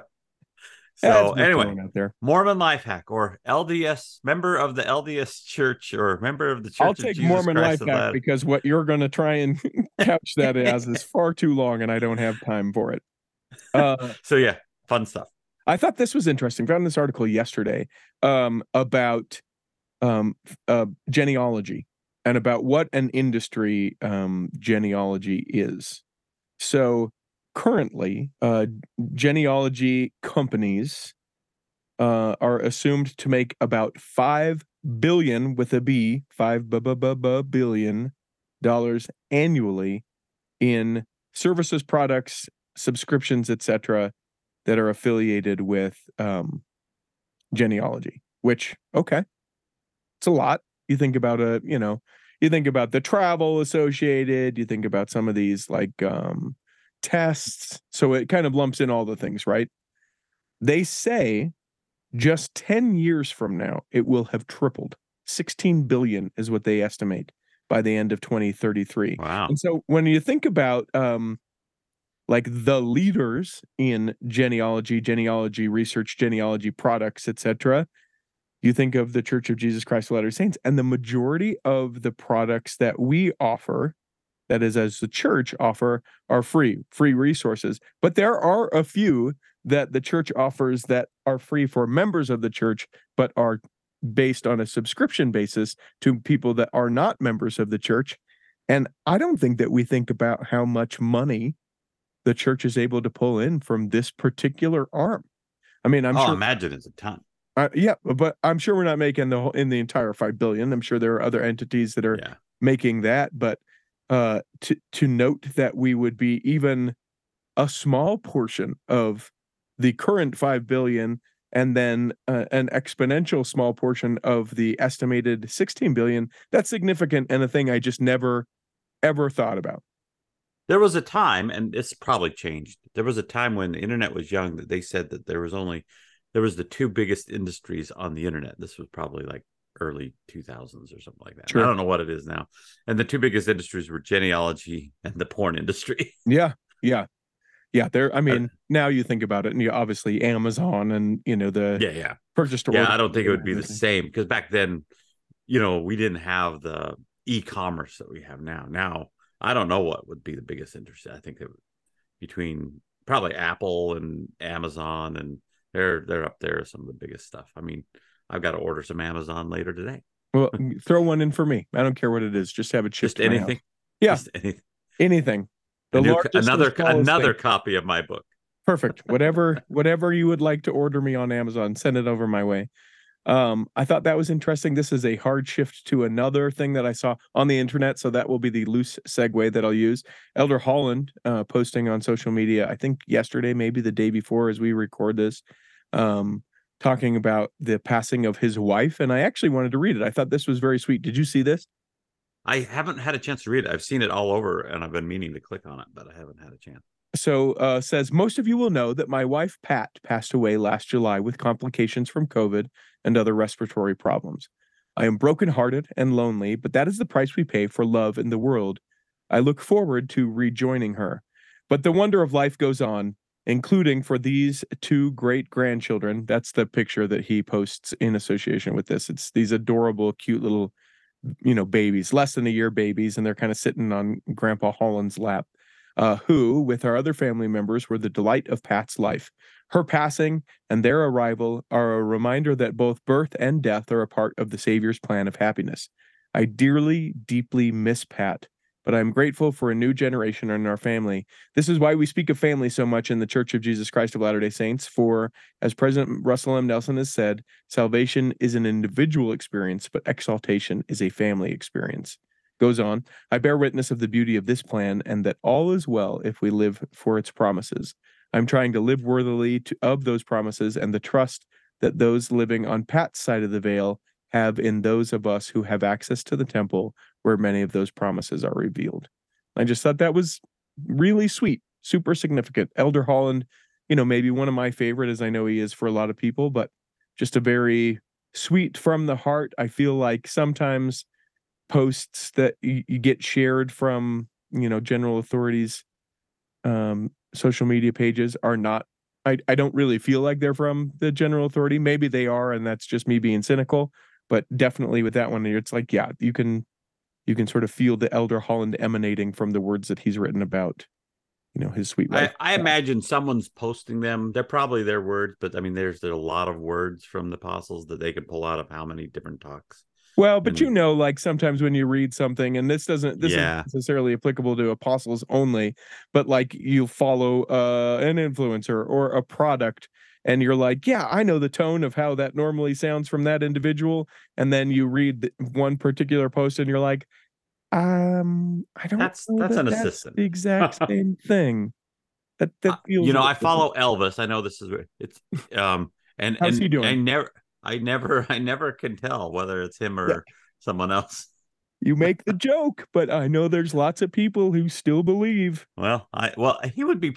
So worth anyway, out there. Mormon life hack or LDS member of the LDS Church or member of the Church I'll of take Jesus Mormon Christ life hack because what you're going to try and couch that as is far too long, and I don't have time for it. Uh, So yeah, fun stuff. I thought this was interesting. Found this article yesterday um, about um, uh, genealogy and about what an industry um, genealogy is. So currently, uh, genealogy companies uh, are assumed to make about five billion with a B, five bu- bu- bu- bu- billion dollars annually in services, products, subscriptions, etc that are affiliated with um, genealogy, which, okay, it's a lot. You think about a, you know, you think about the travel associated, you think about some of these like um, tests. So it kind of lumps in all the things, right? They say just 10 years from now, it will have tripled. 16 billion is what they estimate by the end of 2033. Wow. And so when you think about um like the leaders in genealogy, genealogy research, genealogy products, etc., you think of the Church of Jesus Christ of Latter-day Saints, and the majority of the products that we offer, that is, as the church offer, are free, free resources. But there are a few that the church offers that are free for members of the church, but are based on a subscription basis to people that are not members of the church. And I don't think that we think about how much money the church is able to pull in from this particular arm. I mean, I'm oh, sure, imagine it's a ton. uh, yeah, but I'm sure we're not making the whole in the entire five billion. I'm sure there are other entities that are Yeah. making that, but uh, to to note that we would be even a small portion of the current five billion, and then uh, an exponential small portion of the estimated 16 billion. That's significant and a thing I just never ever thought about. There was a time, and it's probably changed. There was a time when the internet was young that they said that there was only there was the two biggest industries on the internet. This was probably like early 2000s or something like that. Sure. I don't know what it is now. And the two biggest industries were genealogy and the porn industry. Yeah, yeah, yeah. There. I uh, mean, now you think about it, and you obviously Amazon and you know the yeah, yeah. purchase to Yeah, I don't think it would be the same because back then, you know, we didn't have the e-commerce that we have now. Now, I don't know what would be the biggest interest. I think it between probably Apple and Amazon, and they're they're up there some of the biggest stuff. I mean, I've got to order some Amazon later today. Well, throw one in for me. I don't care what it is. Just have it shipped. Just to my house. anything. Yeah. Just anything. Anything. The new- another another thing. copy of my book. Perfect. Whatever whatever you would like to order me on Amazon, send it over my way. Um, I thought that was interesting. This is a hard shift to another thing that I saw on the internet, so that will be the loose segue that I'll use. Elder Holland uh, posting on social media, I think yesterday, maybe the day before, as we record this, um, talking about the passing of his wife, and I actually wanted to read it. I thought this was very sweet. Did you see this? I haven't had a chance to read it. I've seen it all over, and I've been meaning to click on it, but I haven't had a chance. So uh, says most of you will know that my wife Pat passed away last July with complications from COVID and other respiratory problems. I am brokenhearted and lonely, but that is the price we pay for love in the world. I look forward to rejoining her. But the wonder of life goes on, including for these two great grandchildren. That's the picture that he posts in association with this. It's these adorable, cute little, you know, babies, less than a year babies, and they're kind of sitting on Grandpa Holland's lap uh, who, with our other family members, were the delight of Pat's life. Her passing and their arrival are a reminder that both birth and death are a part of the Savior's plan of happiness. I dearly, deeply miss Pat, but I'm grateful for a new generation in our family. This is why we speak of family so much in the Church of Jesus Christ of Latter day Saints. For, as President Russell M. Nelson has said, salvation is an individual experience, but exaltation is a family experience. Goes on, I bear witness of the beauty of this plan and that all is well if we live for its promises. I'm trying to live worthily to, of those promises and the trust that those living on Pat's side of the veil have in those of us who have access to the temple where many of those promises are revealed. I just thought that was really sweet, super significant. Elder Holland, you know, maybe one of my favorite, as I know he is for a lot of people, but just a very sweet from the heart. I feel like sometimes posts that you, you get shared from, you know, general authorities, um, social media pages are not I, I don't really feel like they're from the general authority. Maybe they are, and that's just me being cynical. But definitely with that one, it's like, yeah, you can you can sort of feel the Elder Holland emanating from the words that he's written about, you know, his sweet I, wife. I imagine someone's posting them. They're probably their words, but I mean, there's, there's a lot of words from the apostles that they could pull out of how many different talks. Well, but and- you know, like sometimes when you read something, and this doesn't this Yeah. isn't necessarily applicable to apostles only, but like you follow uh an influencer or a product and you're like, yeah, I know the tone of how that normally sounds from that individual, and then you read one particular post and you're like, um, I don't That's- know that's that an assistant. the exact same thing. That that Uh, you know, I follow Elvis. I know this is it's um and How's and he doing? I never I never I never can tell whether it's him or someone else. You make the joke, but I know there's lots of people who still believe. Well, I well he would be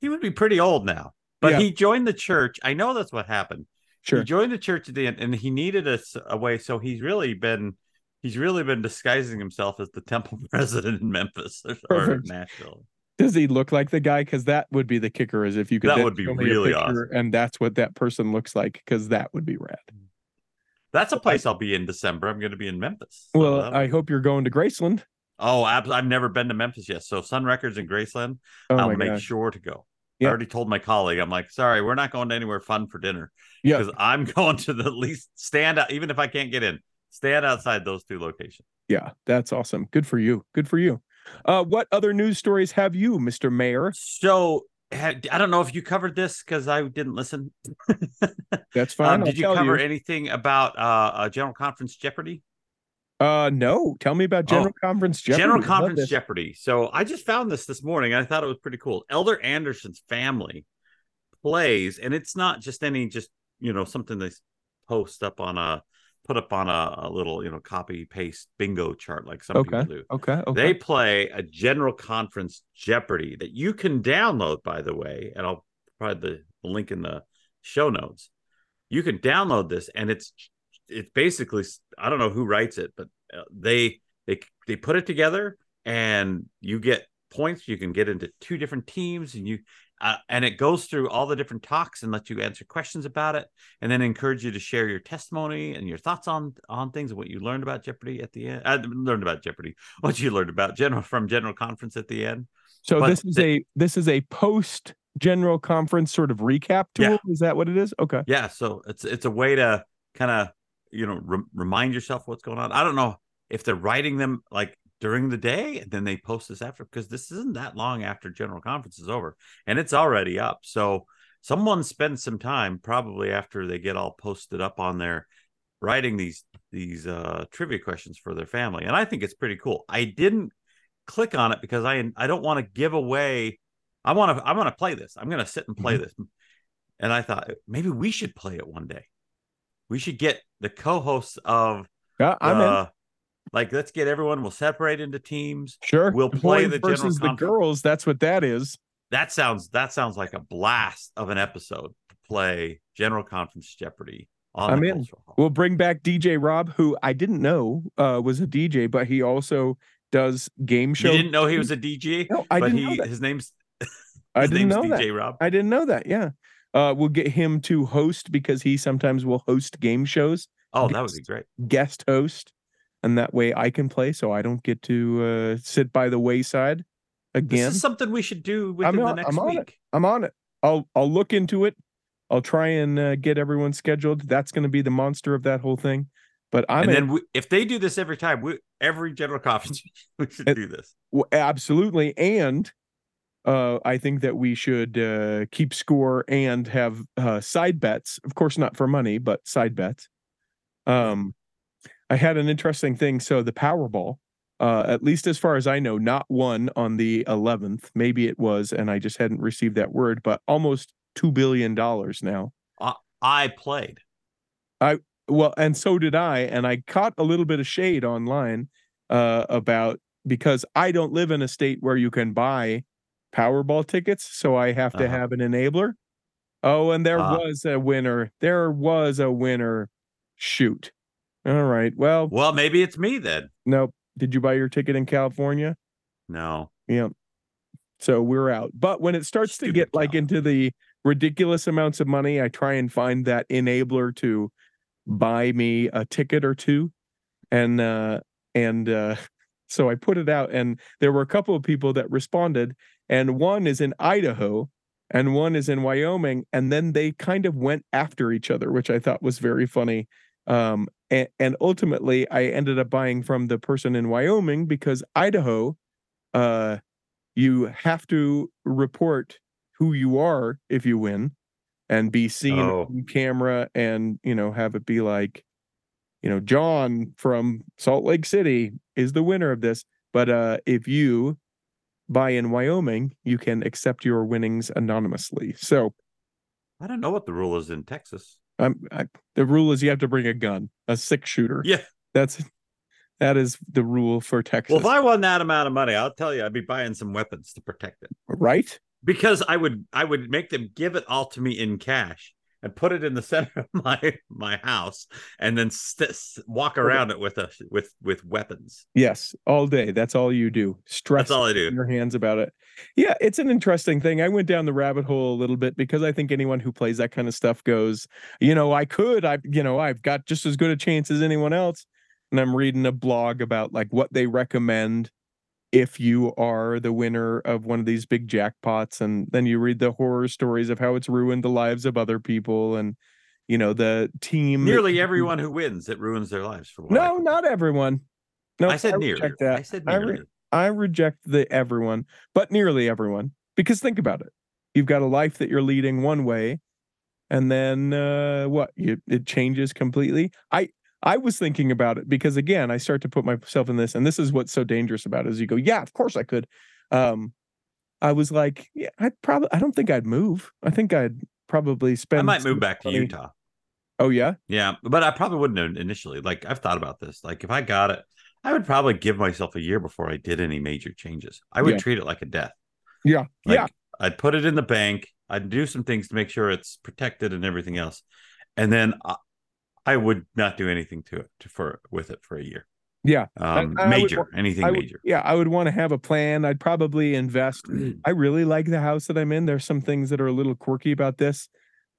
he would be pretty old now. But Yeah. he joined the church. I know that's what happened. Sure. He joined the church at the end and he needed a, a way so he's really been he's really been disguising himself as the temple president in Memphis or, or Nashville. Does he look like the guy? Because that would be the kicker. Is if you could That would be show me a really awesome, And that's what that person looks like. Because that would be rad. That's a place I'll be in December. I'm going to be in Memphis. So Well, I hope you're going to Graceland. Oh, I've never been to Memphis yet. So Sun Records in Graceland, Oh I'll make god. sure to go. Yeah. I already told my colleague, I'm like, sorry, we're not going to anywhere fun for dinner Yeah. because I'm going to the least stand out, even if I can't get in, stand outside those two locations. Yeah. That's awesome. Good for you. Good for you. Uh, what other news stories have you, Mr. Mayor? So had- I don't know if you covered this because I didn't listen. That's fine. Um, did you cover anything about uh, uh, General Conference Jeopardy? Uh, no. Tell me about General Conference Jeopardy. Oh, General Conference. Jeopardy. So I just found this this morning. I thought it was pretty cool. Elder Anderson's family plays, and it's not just any just you know something they post up on a put up on a, a little you know copy paste bingo chart like some Okay. people do. Okay. Okay. They play a General Conference Jeopardy that you can download, by the way, and I'll provide the link in the show notes. You can download this, and it's it's basically I don't know who writes it, but uh, they they they put it together, and you get points. You can get into two different teams, and you uh, and it goes through all the different talks and lets you answer questions about it, and then encourage you to share your testimony and your thoughts on on things and what you learned about Jeopardy at the end. I learned about Jeopardy, what you learned about general from General Conference at the end. so but this is the- a this is a post General Conference sort of recap tool. Yeah. Is that what it is? Okay. Yeah, so it's it's a way to kind of you know re- remind yourself what's going on. I don't know if they're writing them like during the day and then they post this after because this isn't that long after General Conference is over and it's already up. So someone spends some time probably after they get all posted up on there writing these these uh trivia questions for their family and I think it's pretty cool. I didn't click on it because I I don't want to give away I want to I want to play this. I'm going to sit and play this. And I thought maybe we should play it one day. We should get the co-hosts of Yeah, I'm in. Like let's get everyone. We'll separate into teams. Sure. we'll play the General versus the girls. That's what that is. That sounds that sounds like a blast of an episode to play General Conference Jeopardy on I'm in. We'll bring back DJ Rob, who I didn't know uh, was a DJ, but he also does game shows. You didn't know he was a DJ, No, I but didn't he know that. his name's I his didn't name's know DJ that. Rob. I didn't know that. Yeah. Uh, we'll get him to host because he sometimes will host game shows, Oh, that would be great. guest host, and that way I can play, so I don't get to uh, sit by the wayside This again. is something we should do I'm within the on- next I'm on it. week. I'm on it. I'll I'll look into it. I'll try and uh, get everyone scheduled. That's going to be the monster of that whole thing. But I'm and in. then we, if they do this every time, we, every general conference, we should It- do this. Well, absolutely. And uh, I think that we should uh, keep score and have uh, side bets. Of course, not for money, but side bets. Um, I had an interesting thing. So the Powerball, uh, at least as far as I know, not one on the 11th. Maybe it was, and I just hadn't received that word, but almost $2 billion now. I played. I, well, and so did I. And I caught a little bit of shade online uh, about because I don't live in a state where you can buy Powerball tickets. So I have to Uh-huh. have an enabler. Oh, and there Ah. was a winner. There was a winner. Shoot. All right. Well, Well, maybe it's me then. nope. Did you buy your ticket in California? No. Yeah. So we're out. But when it starts to get like into the ridiculous amounts of money, I try and find that enabler to buy me a ticket or two. And uh and uh so I put it out and there were a couple of people that responded and one is in Idaho and one is in Wyoming and then they kind of went after each other which I thought was very funny um and, and ultimately I ended up buying from the person in Wyoming because Idaho uh you have to report who you are if you win and be seen Oh. on camera and you know have it be like you know John from Salt Lake City is the winner of this but uh if you buy in Wyoming you can accept your winnings anonymously so I don't know what the rule is in Texas. Um I, the rule is you have to bring a gun a six shooter. Yeah. that's that is the rule for Texas. Well, if I won that amount of money, I'll tell you, I'd be buying some weapons to protect it. Right? Because I would, I would make them give it all to me in cash and put it in the center of my my house, and then st- walk around it with a with with weapons. yes all day that's all you do stress That's all I do. your hands about it. Yeah, it's an interesting thing. I went down the rabbit hole a little bit because I think anyone who plays that kind of stuff goes, you know, I could, I, you know, I've got just as good a chance as anyone else. And I'm reading a blog about like what they recommend if you are the winner of one of these big jackpots. And then you read the horror stories of how it's ruined the lives of other people and, you know, the team. Nearly everyone who wins, it ruins their lives. For what I No, not everyone. No, I said nearly. reject that. I said I re- nearly. I reject the everyone, but nearly everyone. Because think about it. You've got a life that you're leading one way, and then uh what? You it changes completely. I I was thinking about it because again, I start to put myself in this, and this is what's so dangerous about it is you go, Yeah, of course I could. Um I was like, yeah, I'd probably I don't think I'd move. I think I'd probably spend I might move back to Utah. Oh yeah? Yeah, but I probably wouldn't initially. Like I've thought about this. Like if I got it, I would probably give myself a year before I did any major changes. I would Yeah. treat it like a death. Yeah. Like, yeah. I'd put it in the bank. I'd do some things to make sure it's protected and everything else, and then I, I would not do anything to it to, for with it for a year. Yeah. Um, I would major, wa- anything I would, major. yeah, I would want to have a plan. I'd probably invest. I really like the house that I'm in. There's some things that are a little quirky about this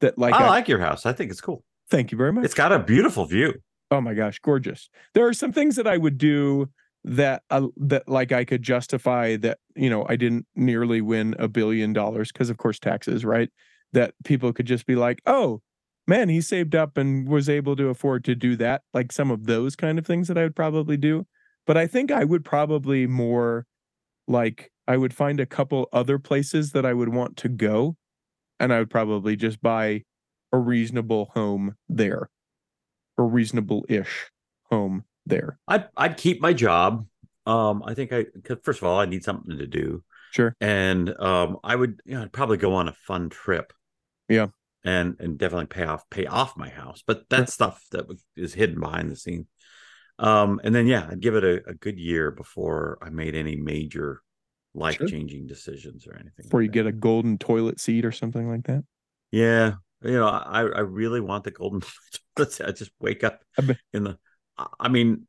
that like I I- like your house. I think it's cool. thank you very much. It's got a beautiful view. oh my gosh, gorgeous. There are some things that I would do that uh, that like I could justify that, you know, I didn't nearly win a billion dollars because of course taxes, right? That people could just be like, "Oh, man, he saved up and was able to afford to do that." Like some of those kind of things that I would probably do. But I think I would probably more like I would find a couple other places that I would want to go and I would probably just buy a reasonable home there. A reasonable-ish home there. I'd I'd keep my job. Um, I think I 'cause first of all, I need something to do. Sure. And um, I would you know I'd probably go on a fun trip. Yeah. And and definitely pay off pay off my house, but that's stuff that is hidden behind the scene. Um, and then yeah, I'd give it a, a good year before I made any major life changing decisions or anything. Before like you that. get a golden toilet seat or something like that. Yeah, you know, I I really want the golden. Let's I just wake up in the. I- I mean,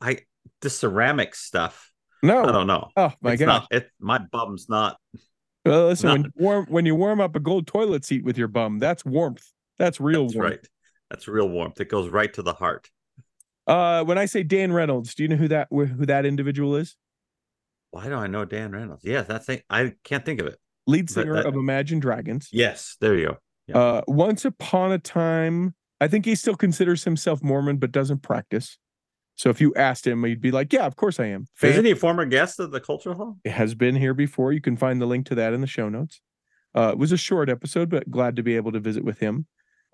I the ceramic stuff. No. I don't know. Oh my god, it my bum's not. Well, listen, when you warm when you warm up a gold toilet seat with your bum, that's warmth. That's real That's warmth. right. That's real warmth. It goes right to the heart. Uh, when I say Dan Reynolds, do you know who that who that individual is? Why do I know Dan Reynolds? Yes, that's it. I can't think of it. Lead singer that- of Imagine Dragons. Yes, there you go. Yeah. Uh, once upon a time, I think he still considers himself Mormon, but doesn't practice. So if you asked him, he'd be like, "Yeah, of course I am." Fan- Isn't he a former guest of the Cultural Hall? He has been here before. You can find the link to that in the show notes. Uh, it was a short episode, but glad to be able to visit with him.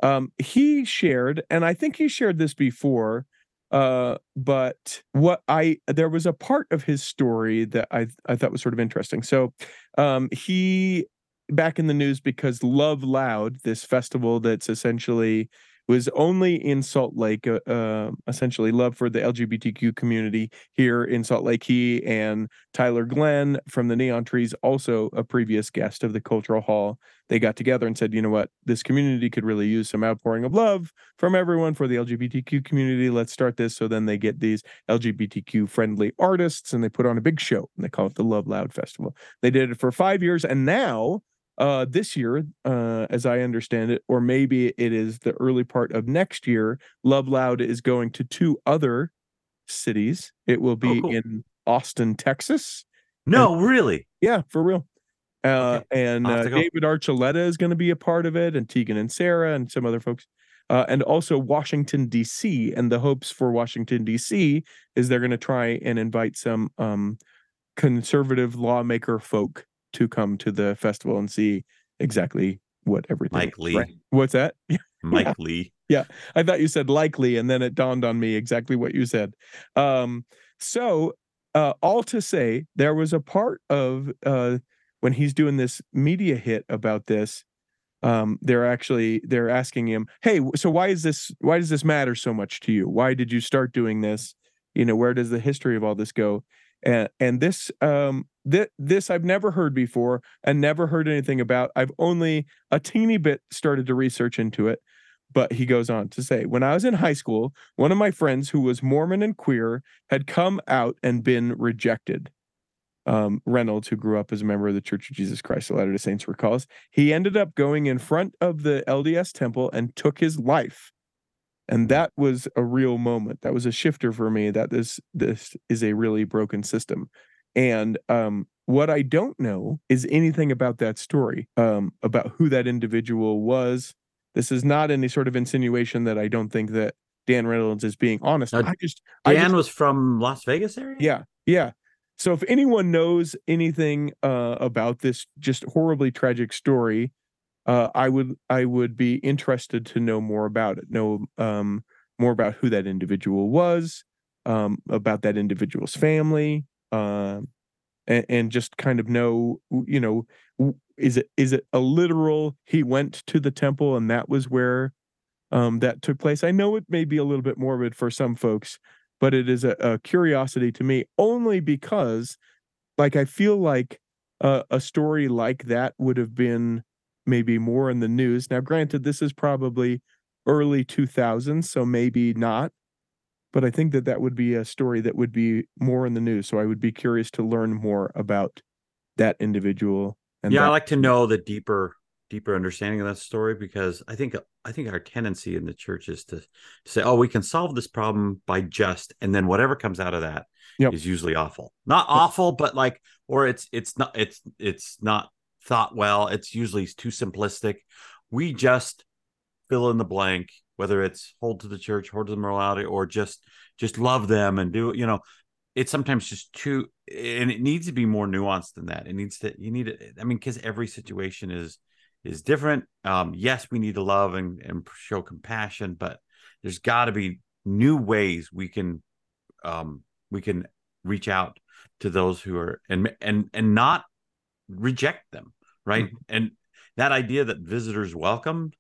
Um, he shared, and I think he shared this before, uh, but what I there was a part of his story that I I thought was sort of interesting. So, um, he back in the news because Love Loud, this festival that's essentially was only in Salt Lake, uh, uh, essentially love for the LGBTQ community here in Salt Lake. He and Tyler Glenn from the Neon Trees, also a previous guest of the Cultural Hall, they got together and said, you know what, this community could really use some outpouring of love from everyone for the LGBTQ community. Let's start this. So then they get these LGBTQ friendly artists and they put on a big show and they call it the Love Loud Festival. They did it for five years. And now, uh, this year, uh, as I understand it, or maybe it is the early part of next year, Love Loud is going to two other cities. It will be Oh, cool. in Austin, Texas. No, really. Yeah, for real. Uh, Okay, and uh. David Archuleta is going to be a part of it, and Tegan and Sara, and some other folks. Uh, and also Washington D.C. And the hopes for Washington D.C. is they're going to try and invite some um, conservative lawmaker folk to come to the festival and see exactly what everything. Mike Lee. right? What's that? Mike Lee. Yeah. I thought you said likely, and then it dawned on me exactly what you said. Um, so, uh, all to say, there was a part of uh, when he's doing this media hit about this. Um, they're actually they're asking him, "Hey, so why is this? Why does this matter so much to you? Why did you start doing this? You know, where does the history of all this go?" And and this um this this I've never heard before and never heard anything about. I've only a teeny bit started to research into it. But he goes on to say, when I was in high school, one of my friends who was Mormon and queer had come out and been rejected. Um, Reynolds, who grew up as a member of the Church of Jesus Christ of Latter day Saints, recalls he ended up going in front of the LDS temple and took his life. And that was a real moment. That was a shifter for me that this this is a really broken system. And um, what I don't know is anything about that story, um, about who that individual was. This is not any sort of insinuation that I don't think that Dan Reynolds is being honest. Uh, I just, I Dan just was from Las Vegas area. yeah, yeah. So if anyone knows anything uh, about this just horribly tragic story, uh, I would I would be interested to know more about it. Know um, more about who that individual was, um, about that individual's family, um, and, and just kind of know, you know, is it is it a literal he went to the temple and that was where um, that took place? I know it may be a little bit morbid for some folks, but it is a, a curiosity to me only because like i feel like uh, a story like that would have been maybe more in the news now granted this is probably early 2000s so maybe not but i think that that would be a story that would be more in the news so i would be curious to learn more about that individual and yeah, I that- like to know the deeper deeper understanding of that story because I think I think our tendency in the church is to, to say, "Oh, we can solve this problem by just," and then whatever comes out of that is Yep. usually awful. Not awful, but like, or it's it's not it's it's not thought well. It's usually too simplistic. We just fill in the blank, whether it's hold to the church, hold to the morality, or just just love them and do you know it's sometimes just too and it needs to be more nuanced than that it needs to you need it i mean because every situation is is different um yes we need to love and, and show compassion but there's got to be new ways we can um we can reach out to those who are and and and not reject them right? And that idea that visitors welcome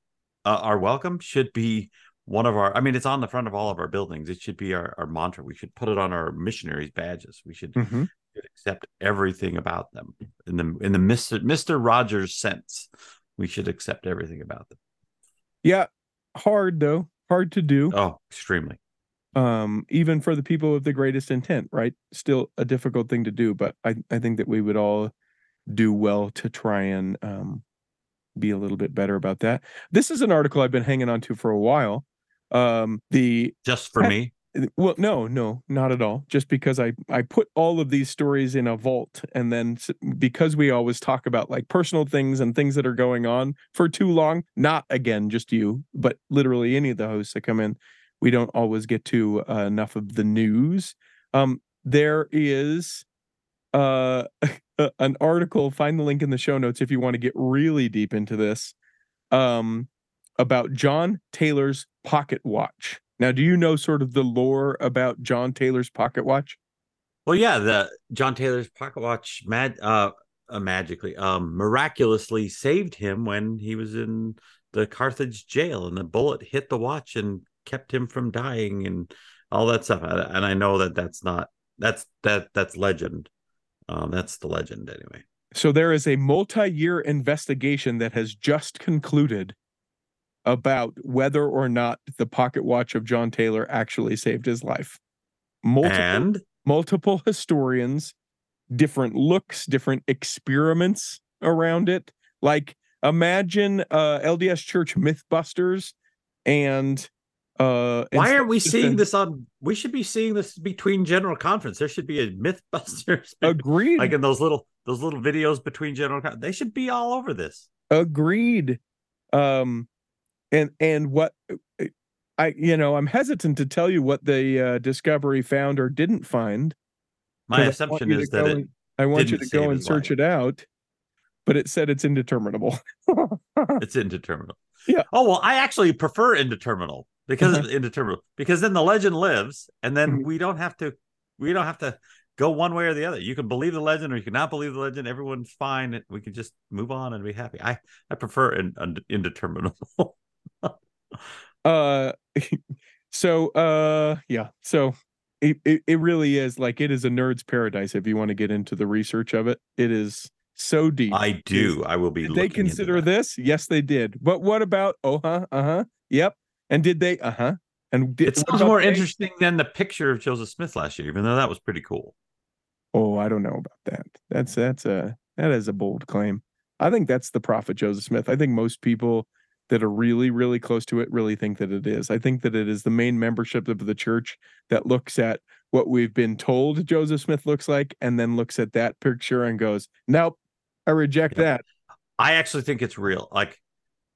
uh, are welcome should be one of our i mean it's on the front of all of our buildings. It should be our, our mantra. We should put it on our missionaries badges. We should, Mhm. should accept everything about them. In the in the mr mr rogers sense we should accept everything about them. Yeah hard though. Hard to do. Oh extremely. Um even for the people with the greatest intent right? Still a difficult thing to do but i i think that we would all do well to try and um be a little bit better about that. This is an article i've been hanging on to for a while. Um the just for me? well no no not at all. Just because i i put all of these stories in a vault and then because we always talk about like personal things and things that are going on for too long not again just you but literally any of the hosts that come in we don't always get to uh, enough of the news. Um there is uh an article find the link in the show notes if you want to get really deep into this um about John Taylor's pocket watch. Now, do you know sort of the lore about John Taylor's pocket watch? well yeah the john taylor's pocket watch mad uh, uh magically um miraculously saved him when he was in the carthage jail and the bullet hit the watch and kept him from dying and all that stuff and i know that that's not that's that that's legend um that's the legend anyway So there is a multi-year investigation that has just concluded about whether or not the pocket watch of John Taylor actually saved his life. Multiple and multiple historians, different looks, different experiments around it. Like imagine uh LDS Church Mythbusters and uh Why aren't we seeing this on? We should be seeing this between general conference. There should be a MythBusters, Agreed. like in those little those little videos between general. Con- they should be all over this. agreed um and and what i you know i'm hesitant to tell you what the uh, discovery found or didn't find My 'cause I want assumption is that and- i want you to go and search life. it out but it said it's indeterminable It's indeterminable. Yeah. Oh well, I actually prefer indeterminate because Uh-huh. of indeterminate because then the legend lives, and then Mhm. we don't have to we don't have to go one way or the other. You can believe the legend or you cannot believe the legend. Everyone's fine. We can just move on and be happy. I I prefer in, und- indeterminate. uh so uh yeah so it, it it really is like it is a nerd's paradise if you want to get into the research of it it is so deep I do. I will be. Did they consider this? Yes, they did. But what about oh huh, uh huh, yep. And did they uh huh? And did, It sounds more they? interesting than the picture of Joseph Smith last year, even though that was pretty cool. Oh, I don't know about that. That's that's a that is a bold claim. I think that's the prophet Joseph Smith. I think most people that are really really close to it really think that it is. I think that it is the main membership of the church that looks at what we've been told Joseph Smith looks like and then looks at that picture and goes, "Nope, I reject Yeah. that." I actually think it's real. Like,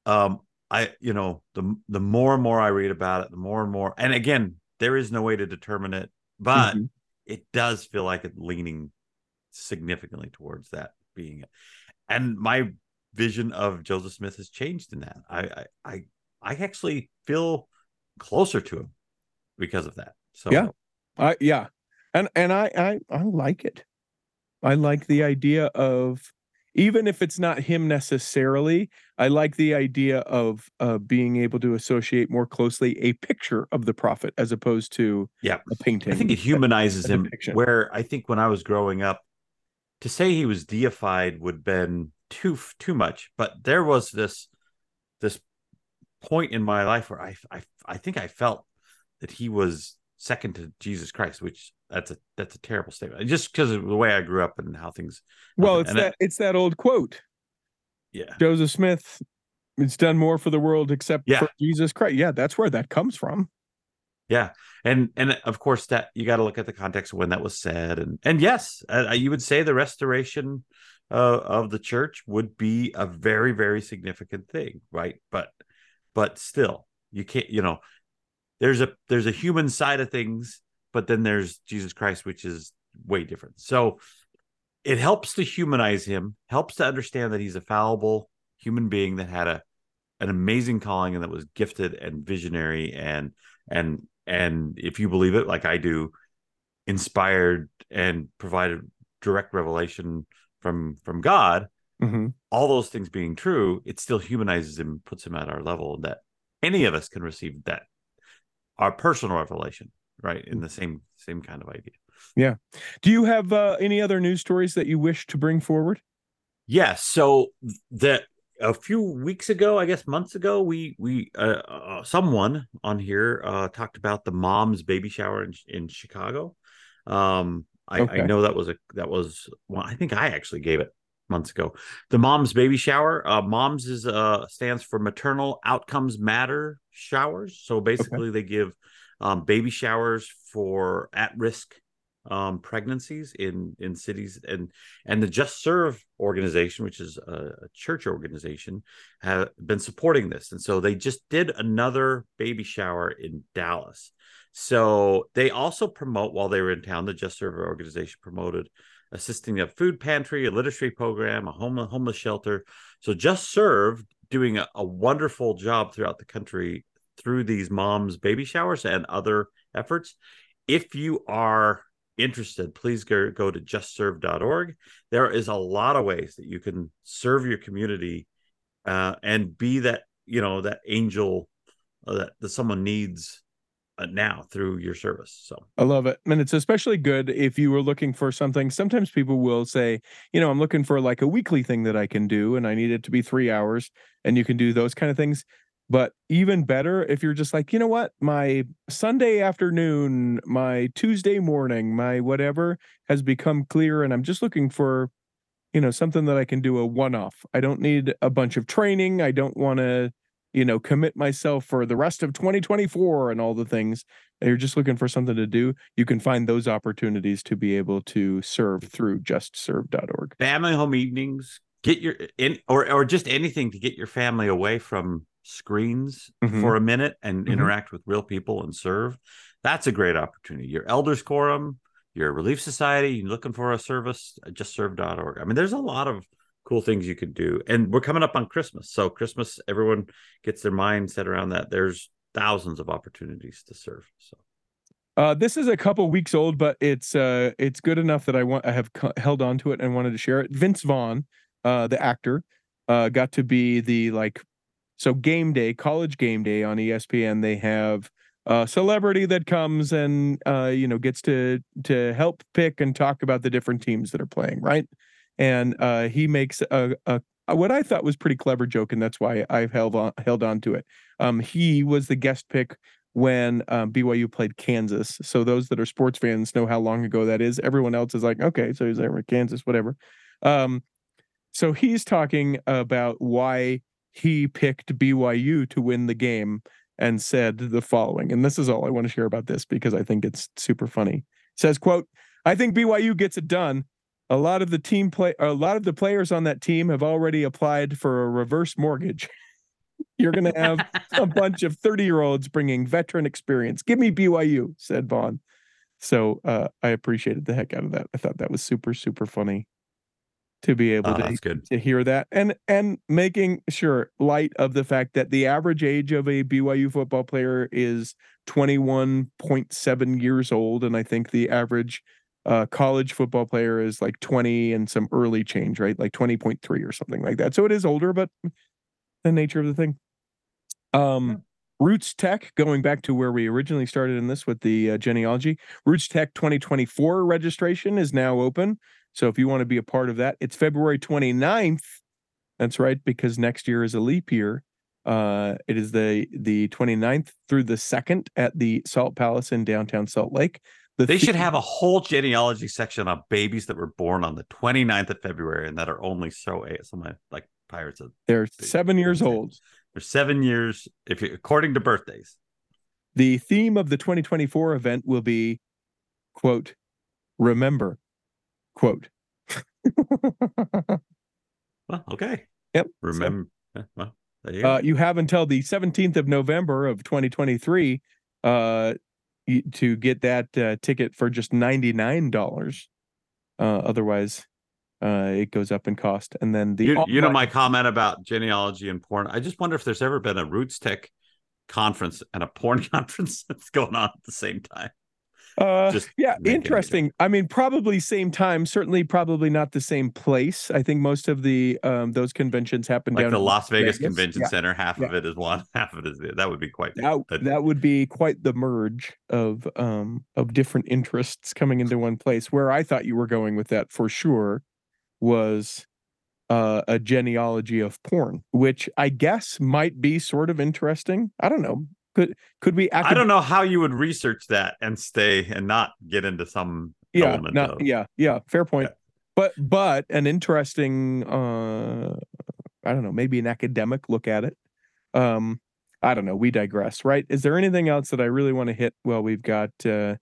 um, I you know the the more and more I read about it, the more and more. And again, there is no way to determine it, but Mhm. it does feel like it's leaning significantly towards that being it. And my vision of Joseph Smith has changed in that. I I I, I actually feel closer to him because of that. So Yeah. I yeah. And and I I I like it. I like the idea of even if it's not him necessarily, I like the idea of uh being able to associate more closely a picture of the prophet as opposed to yeah. a painting. I think it humanizes him. Where I think when I was growing up, to say he was deified would have been too too much. But there was this this point in my life where I I I think I felt that he was second to Jesus Christ, which that's a that's a terrible statement. Just because of the way I grew up and how things. well, it's I- that it's that old quote. Yeah, Joseph Smith it's done more for the world except Yeah. for Jesus Christ. Yeah, that's where that comes from. yeah, and and of course that you got to look at the context of when that was said, and and yes, uh, you would say the restoration uh, of the church would be a very very significant thing, right? But but still, you can't, you know, there's a there's a human side of things, but then there's Jesus Christ, which is way different. So it helps to humanize him, helps to understand that he's a fallible human being that had a an amazing calling and that was gifted and visionary and and and if you believe it like I do, inspired and provided direct revelation from from God, Mhm. all those things being true, it still humanizes him, puts him at our level that any of us can receive that our personal revelation, right? In the same same kind of idea. Yeah. Do you have uh, any other news stories that you wish to bring forward? Yeah. So that a few weeks ago, I guess months ago, we we uh, uh, someone on here uh, talked about the mom's baby shower in, in Chicago. Um, I, Okay. I know that was a that was well, I think I actually gave it months ago. The mom's baby shower. Uh, mom's is uh stands for maternal outcomes matter showers. So basically, they give um, baby showers for at risk um, pregnancies in in cities and and the Just Serve organization, which is a, a church organization, have been supporting this. And so they just did another baby shower in Dallas. So they also promote while they were in town, the Just Serve organization promoted assisting a food pantry, a literacy program, a home, homeless shelter. So Just Serve doing a, a wonderful job throughout the country through these moms baby showers and other efforts. If you are interested, please go, go to justserve.org. There is a lot of ways that you can serve your community uh, and be that, you know, that angel uh, that, that someone needs uh, now through your service. So, I love it. And it's especially good if you were looking for something. Sometimes people will say, you know, I'm looking for like a weekly thing that I can do and I need it to be three hours and you can do those kind of things. But even better if you're just like, you know what, my Sunday afternoon, my Tuesday morning, my whatever has become clear and I'm just looking for you know, something that I can do a one off. I don't need a bunch of training. I don't want to, you know, commit myself for the rest of 2024 and all the things. You're just looking for something to do. You can find those opportunities to be able to serve through justserve.org. Family home evenings, get your in or or just anything to get your family away from screens Mhm. for a minute and Mhm. interact with real people and serve. That's a great opportunity. Your elders quorum, your relief society, you're looking for a service, justserve.org. I mean, there's a lot of cool things you could do. And we're coming up on Christmas. So Christmas, everyone gets their mind set around that. There's thousands of opportunities to serve. So Uh, this is a couple weeks old, but it's uh, it's good enough that I want I have held on to it and wanted to share it. Vince Vaughn, uh, the actor, uh, got to be the like so game day, college game day on ESPN. They have a celebrity that comes and uh, you know gets to to help pick and talk about the different teams that are playing, right? And uh, he makes a, a what I thought was pretty clever joke, and that's why I've held on held on to it. Um, he was the guest pick when um, BYU played Kansas. So those that are sports fans know how long ago that is. Everyone else is like, okay, so he's there with Kansas, whatever. Um, so he's talking about why he picked BYU to win the game and said the following. And this is all I want to share about this because I think it's super funny. says, quote, I think BYU gets it done. A lot of the team play a lot of the players on that team have already applied for a reverse mortgage. You're going to have a bunch of 30 year olds bringing veteran experience. Give me BYU, said Vaughn. So uh, I appreciated the heck out of that. I thought that was super, super funny to be able oh, to, to hear that and and making sure light of the fact that the average age of a BYU football player is 21.7 years old. And I think the average uh, college football player is like 20 and some early change, right? Like 20.3 or something like that. So it is older, but the nature of the thing. Um, Roots Tech, going back to where we originally started in this with the uh, genealogy, Roots Tech 2024 registration is now open. So if you want to be a part of that, it's February 29th. That's right, because next year is a leap year. Uh, it is the the 29th through the 2nd at the Salt Palace in downtown Salt Lake. The They should have a whole genealogy section on babies that were born on the 29th of February and that are only so something like pirates of They're seven years old. they're seven years if you according to birthdays. The theme of the 2024 event will be, quote, remember, quote. Well, okay. Yep. Remember eh, well, there you go. uh, you have until the 17th of November of 2023 uh, to get that uh, ticket for just $99. Uh, otherwise, uh, it goes up in cost. And then the you, you know my comment about genealogy and porn. I just wonder if there's ever been a Roots Tech conference and a porn conference that's going on at the same time. Uh, Just yeah, interesting. I mean, probably same time. Certainly, probably not the same place. I think most of the um those conventions happen Like down the Las Vegas Convention Yeah, Center, half of it is one, half of it is the that would be quite That, that- that would be quite the merge of um of different interests coming into one place. Where I thought you were going with that for sure was uh, a genealogy of porn, which I guess might be sort of interesting. I don't know. Could could we? I don't know how you would research that and stay and not get into some yeah element not, of yeah yeah fair point Yeah. but but an interesting uh i don't know maybe an academic look at it um i don't know we digress right is there anything else that i really want to hit well we've got uh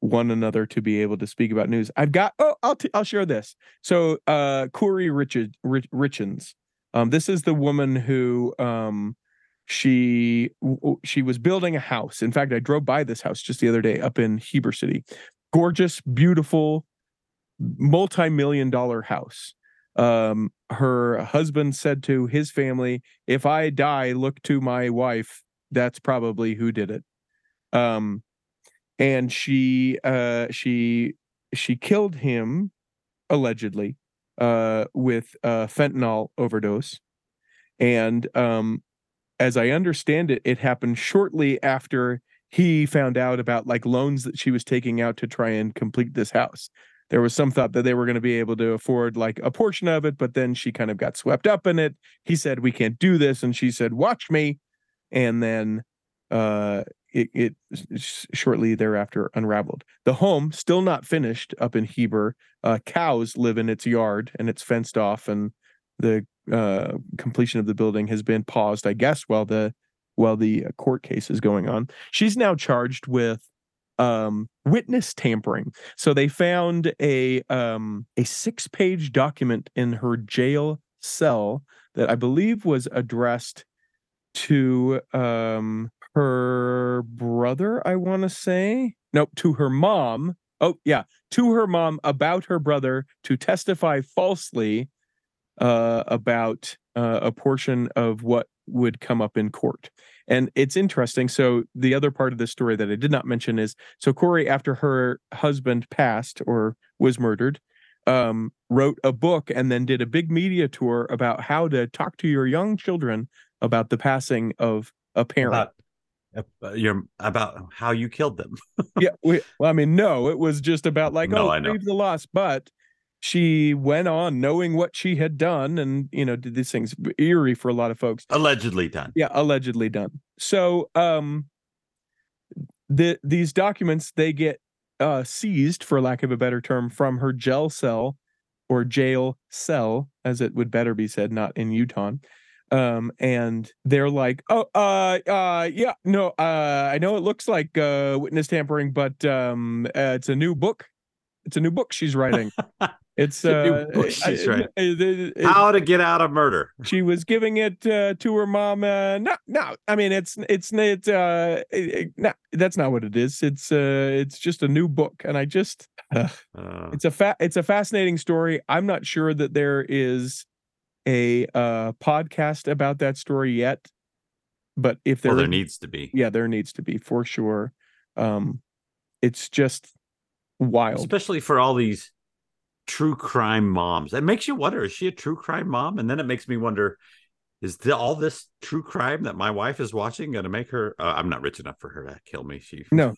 one another to be able to speak about news i've got oh i'll t- i'll share this so uh Kouri richard Rich- Richins um this is the woman who um she she was building a house in fact i drove by this house just the other day up in heber city gorgeous, beautiful, multi-million dollar house. Um, her husband said to his family, "If I die, look to my wife. That's probably who did it." Um, and she uh, she she killed him allegedly uh, with uh, fentanyl overdose, and um, as I understand it, it happened shortly after he found out about like loans that she was taking out to try and complete this house. There was some thought that they were going to be able to afford like a portion of it, but then she kind of got swept up in it. He said, "We can't do this," and she said, "Watch me." And then uh it, it shortly thereafter unraveled. The home still not finished up in Heber. Uh, cows live in its yard and it's fenced off, and the uh, completion of the building has been paused, I guess, while the while the uh, court case is going on. She's now charged with um, witness tampering. So they found a um, a six page document in her jail cell that I believe was addressed to um, her brother. I want to say nope to her mom. Oh yeah, to her mom about her brother to testify falsely uh, about uh, a portion of what would come up in court. And it's interesting. So the other part of the story that I did not mention is so Kouri, after her husband passed or was murdered, um, wrote a book and then did a big media tour about how to talk to your young children about the passing of a parent. About, uh, your, about how you killed them. yeah. We, well, I mean, no, it was just about like, No, oh, I know. the loss. But she went on knowing what she had done and, you know, did these things eerie for a lot of folks. Allegedly done. Yeah, allegedly done. So, um, the these documents they get uh seized, for lack of a better term, from her jail cell or jail cell, as it would better be said, not in Utah. Um, and they're like, oh, uh, uh, yeah, no, uh, I know it looks like uh witness tampering, but um, uh, it's a new book. It's a new book she's writing. It's A new uh, book she's uh, writing. uh, it- it- How to get out of murder. she was giving it uh, to her mom. Uh, no, no, I mean it's it's it's uh, it, it- no, that's not what it is. It's uh, it's just a new book, and I just uh, Uh, it's a fa- it's a fascinating story. I'm not sure that there is a uh podcast about that story yet, but if there well, there needs to be. yeah, there needs to be for sure. Um, it's just wild. especially for all these true crime moms. It makes you wonder: is she a true crime mom? And then it makes me wonder: is the, all this true crime that my wife is watching going to make her? Uh, I'm not rich enough for her to kill me. She No,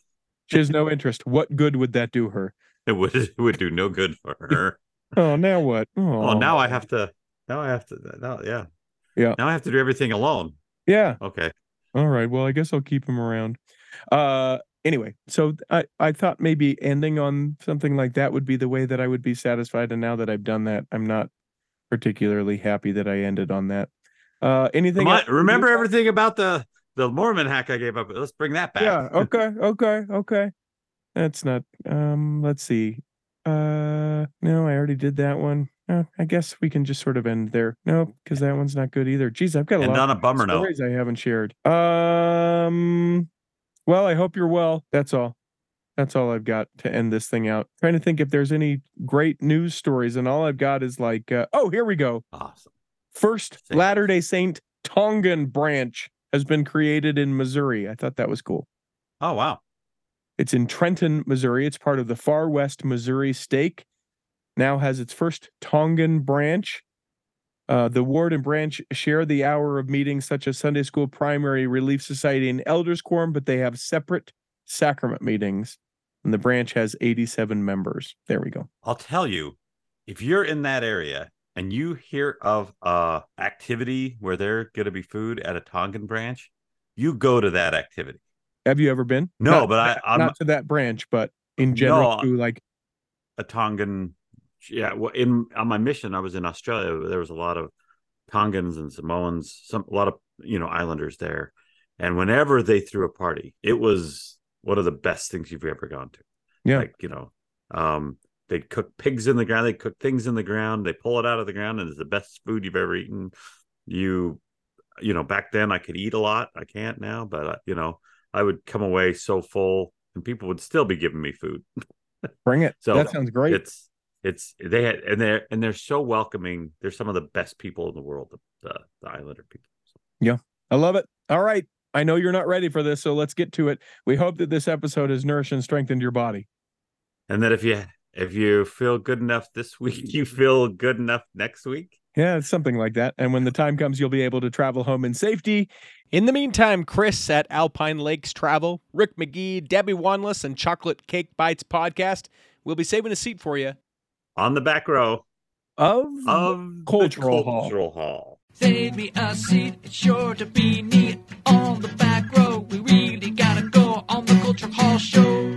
she has no interest. What good would that do her? it would it would do no good for her. Oh, now what? oh, now I have to. Now I have to. Now, yeah, Yeah. Now I have to do everything alone. Yeah. Okay. All right. Well, I guess I'll keep him around. Uh anyway, so I I thought maybe ending on something like that would be the way that I would be satisfied and now that I've done that, I'm not particularly happy that I ended on that. Uh anything you remember everything about the the Mormon hack I gave up. Let's bring that back. Yeah, okay. Okay. Okay. That's not um let's see. Uh no, I already did that one. Uh, I guess we can just sort of end there. No, because that one's not good either. Geez, I've got a And lot on a of bummer note. stories I haven't shared. Um, well, I hope you're well. That's all. That's all I've got to end this thing out. Trying to think if there's any great news stories, and all I've got is like, uh, oh, here we go. Awesome. First Latter Day Saint Tongan branch has been created in Missouri. I thought that was cool. Oh wow. It's in Trenton, Missouri. It's part of the Far West Missouri Stake. Now has its first Tongan branch. Uh, the ward and branch share the hour of meetings such as Sunday school, primary, relief society, and elders quorum, but they have separate sacrament meetings. And the branch has 87 members. There we go. I'll tell you, if you're in that area and you hear of a activity where there going to be food at a Tongan branch, you go to that activity. Have you ever been? No, Not- but I, I'm not to that branch, but in general, No, to like A Tongan, yeah. Well, in on my mission, I was in Australia. There was a lot of Tongans and Samoans, some a lot of you know islanders there, and whenever they threw a party, it was one of the best things you've ever gone to. Yeah. like you know, um, they cook pigs in the ground. They cook things in the ground. They pull it out of the ground, and it's the best food you've ever eaten. You, you know, back then I could eat a lot. I can't now, but uh, you know, I would come away so full, and people would still be giving me food. bring it. So that sounds great. It's it's they had and they're and they're so welcoming. They're some of the best people in the world. The the, the Islander people. Yeah. I love it. All right. I know you're not ready for this, so let's get to it. We hope that this episode has nourished and strengthened your body. And that if you if you feel good enough this week, you feel good enough next week. Yeah, it's something like that. And when the time comes, you'll be able to travel home in safety. In the meantime, Chris at Alpine Lakes Travel, Rick McGee, Debbie Wanless, and Chocolate Cake Bites podcast will be saving a seat for you on the back row of, of cultural, cultural hall. hall. Save me a seat, it's sure to be neat on the back row. We really gotta go on the cultural hall show.